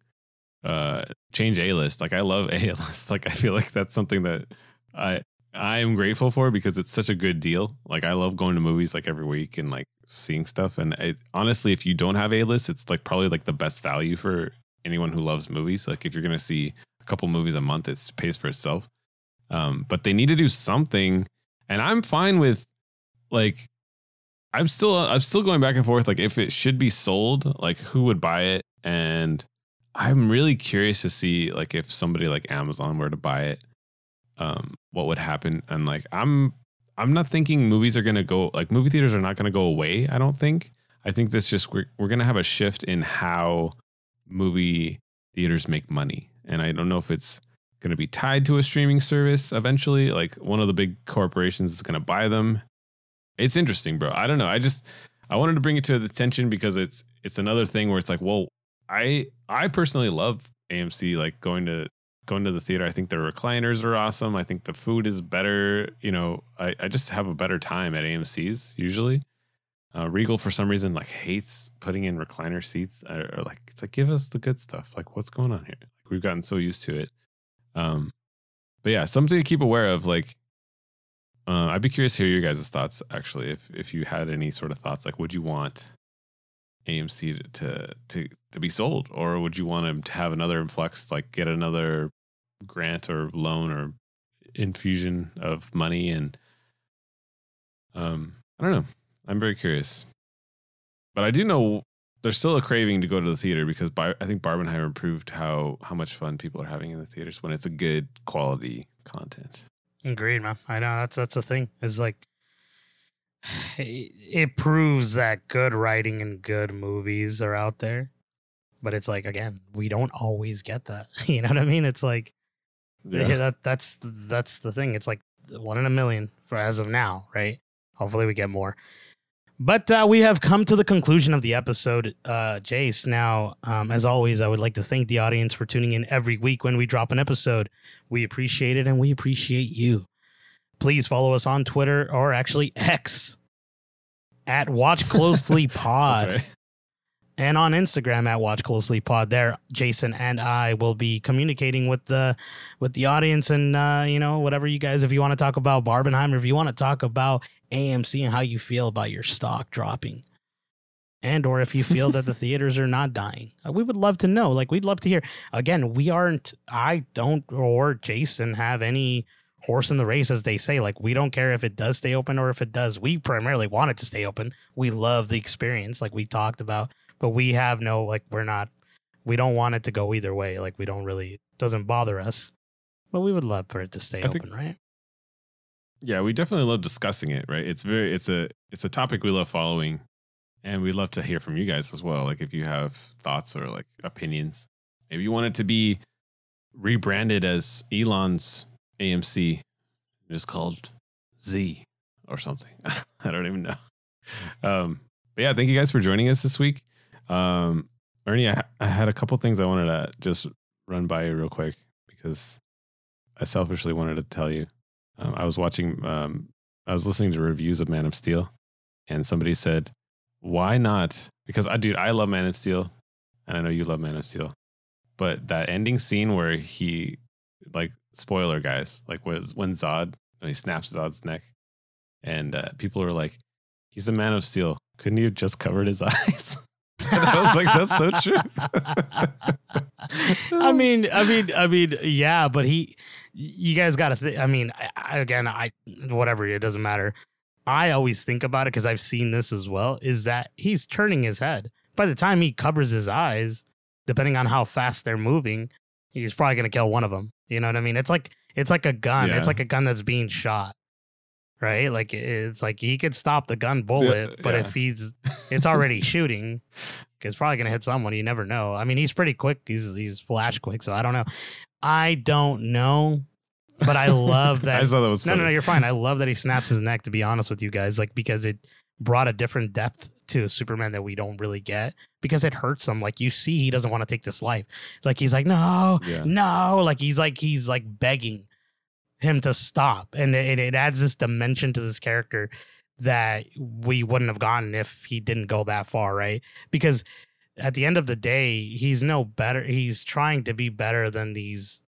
uh change A list like I love A list like I feel like that's something that I I am grateful for because it's such a good deal. Like I love going to movies like every week and like seeing stuff. And it, honestly, if you don't have A list, it's like probably like the best value for anyone who loves movies. Like if you're gonna see a couple movies a month, it pays for itself. Um, but they need to do something, and I'm fine with like I'm still I'm still going back and forth. Like if it should be sold, like who would buy it? And I'm really curious to see like if somebody like Amazon were to buy it um what would happen. And like i'm i'm not thinking movies are to go like movie theaters are not to go away i don't think. I think this just we're, we're to have a shift in how movie theaters make money. And i don't know if it's to be tied to a streaming service eventually like one of the big corporations is to buy them. It's interesting bro. I don't know. I just i wanted to bring it to the attention because it's it's another thing where it's like well i i personally love amc like going to going to the theater. I think the recliners are awesome. I think the food is better. You know, I, I just have a better time at AMC's usually. Uh, Regal for some reason like hates putting in recliner seats. Or, or like it's like give us the good stuff. Like what's going on here? Like we've gotten so used to it. Um, but yeah, something to keep aware of. Like, uh, I'd be curious to hear your guys' thoughts. Actually, if if you had any sort of thoughts, like would you want AMC to to to be sold, or would you want them to have another influx, like get another grant or loan or infusion of money? And um, I don't know. I'm very curious, but I do know there's still a craving to go to the theater because Bar- I think Barbenheimer proved how how much fun people are having in the theaters when it's a good quality content. Agreed, man. I know that's that's the thing. Is like it, it proves that good writing and good movies are out there. But it's like again, we don't always get that. You know what I mean? It's like yeah. that that's that's the thing. It's like one in a million for as of now, right? Hopefully we get more. But uh, we have come to the conclusion of the episode, uh, Jace. Now, um, as always, I would like to thank the audience for tuning in every week when we drop an episode. We appreciate it and we appreciate you. Please follow us on Twitter or actually X at Watch Closely Pod right. And on Instagram at Watch Closely Pod. There, Jason and I will be communicating with the with the audience and uh, you know whatever you guys. If you want to talk about Barbenheimer, if you want to talk about AMC and how you feel about your stock dropping, and or if you feel that the theaters are not dying, uh, we would love to know. Like we'd love to hear. Again, we aren't. I don't or Jason have any horse in the race, as they say. Like, we don't care if it does stay open or if it does. We primarily want it to stay open. We love the experience, like we talked about, but we have no, like, we're not, we don't want it to go either way. Like, we don't really, it doesn't bother us, but we would love for it to stay I think- open, right? yeah, we definitely love discussing it, right? It's very it's a it's a topic we love following and we'd love to hear from you guys as well. Like if you have thoughts or like opinions. Maybe you want it to be rebranded as Elon's AMC, just called Z or something. I don't even know. Um, but yeah, thank you guys for joining us this week. Um, Ernie, I, I had a couple things I wanted to just run by you real quick because I selfishly wanted to tell you. Um, I was watching, um, I was listening to reviews of Man of Steel, and somebody said, "Why not?" Because I, dude, I love Man of Steel, and I know you love Man of Steel, but that ending scene where he, like, spoiler guys, like was when Zod he snaps Zod's neck, and uh, people were like, "He's the Man of Steel. Couldn't he have just covered his eyes?" And I was like, "That's so true." I mean, I mean, I mean, yeah, but he, you guys got to think. I mean, I, again, I, whatever, it doesn't matter. I always think about it because I've seen this as well. Is that he's turning his head by the time he covers his eyes, depending on how fast they're moving, he's probably gonna kill one of them. You know what I mean? It's like it's like a gun. Yeah. It's like a gun that's being shot. Right? Like it's like he could stop the gun bullet, but yeah. if he's it's already shooting, it's probably gonna hit someone. You never know. I mean, he's pretty quick. He's he's flash quick, so I don't know. I don't know, but I love I that. just thought that was no, funny. no, no, you're fine. I love that he snaps his neck. To be honest with you guys, like because it brought a different depth to Superman that we don't really get because it hurts him. Like you see, he doesn't want to take this life. Like he's like, no, Yeah. no. Like he's like he's like begging him to stop, and it, it adds this dimension to this character that we wouldn't have gotten if he didn't go that far, right? Because at the end of the day, he's no better. He's trying to be better than these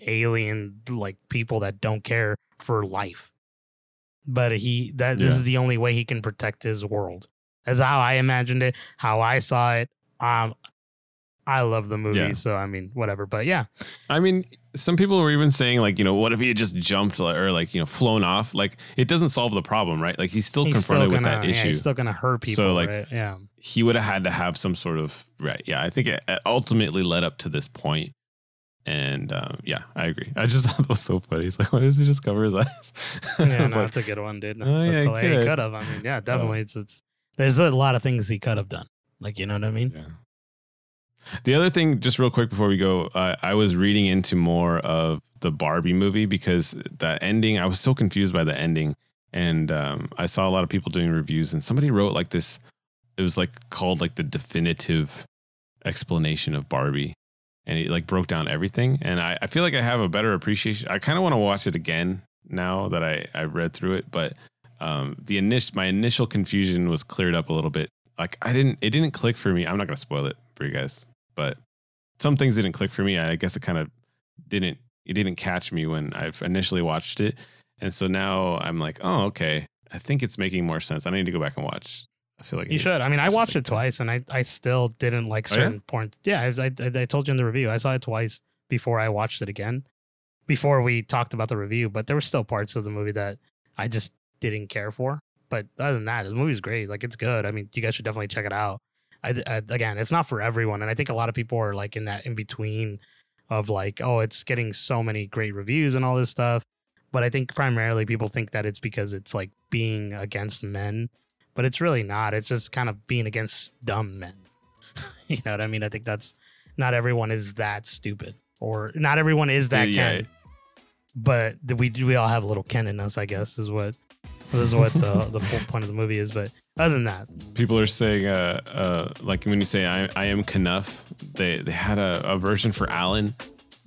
alien like people that don't care for life. But he that this is the only way he can protect his world. That's how I imagined it, how I saw it. Um I love the movie, Yeah. so I mean, whatever. But yeah, I mean, some people were even saying like, you know, what if he had just jumped or like, you know, flown off? Like, it doesn't solve the problem, right? Like, he's still he's still confronted gonna, with that yeah, issue. he's still gonna hurt people. So, like, right? yeah, he would have had to have some sort of right. Yeah, I think it it ultimately led up to this point. And um, yeah, I agree. I just thought that was so funny. He's like, why doesn't he just cover his eyes? Yeah, no, like, that's a good one, dude. Oh, yeah, That's he could. could have. I mean, yeah, definitely. It's it's there's a lot of things he could have done. Like you know what I mean? Yeah. The other thing, just real quick before we go, uh, I was reading into more of the Barbie movie because that ending, I was so confused by the ending. And um, I saw a lot of people doing reviews, and somebody wrote like this, it was like called like the definitive explanation of Barbie. And it like broke down everything. And I, I feel like I have a better appreciation. I kind of want to watch it again now that I, I read through it. But um, the initial, my initial confusion was cleared up a little bit. Like I didn't, it didn't click for me. I'm not going to spoil it for you guys, but some things didn't click for me. I guess it kind of didn't, it didn't catch me when I initially watched it. And so now I'm like, oh, okay. I think it's making more sense. I need to go back and watch. I feel like You should. I mean, I watched it twice, and I, I still didn't like Oh, yeah? certain points. Yeah, I, was, I I told you in the review. I saw it twice before I watched it again. Before we talked about the review, but there were still parts of the movie that I just didn't care for. But other than that, the movie's great. Like it's good. I mean, you guys should definitely check it out. I, I again, it's not for everyone, and I think a lot of people are like in that in between of like, oh, it's getting so many great reviews and all this stuff. But I think primarily people think that it's because it's like being against men but it's really not. It's just kind of being against dumb men. you know what I mean? I think that's not everyone is that stupid, or not everyone is that Yeah. Ken. But we we all have a little Ken in us, I guess, is what this is what the the point of the movie is. But other than that, people are saying uh uh like when you say I I am Kenough, they they had a, a version for Alan.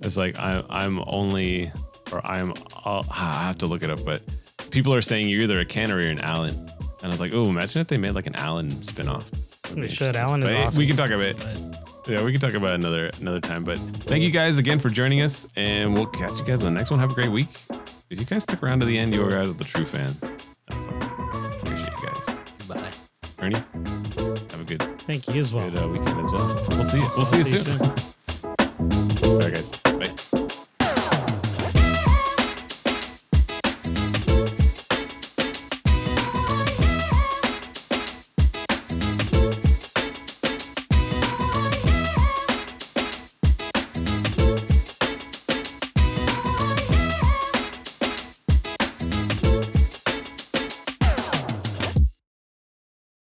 It's like I I'm only or I'm I'll, I have to look it up, but people are saying you're either a Ken or you're an Alan. And I was like, oh, imagine if they made like an Alan spinoff. They should. Alan is But, awesome. We can talk about it. Yeah, we can talk about it another another time. But thank you guys again for joining us, and we'll catch you guys in the next one. Have a great week. If you guys stick around to the end, you are guys are the true fans. That's all. Ernie, have a good thank you as well. Good, uh, weekend as well. We'll see you. We'll, we'll see, you soon. soon. All right, guys. Bye.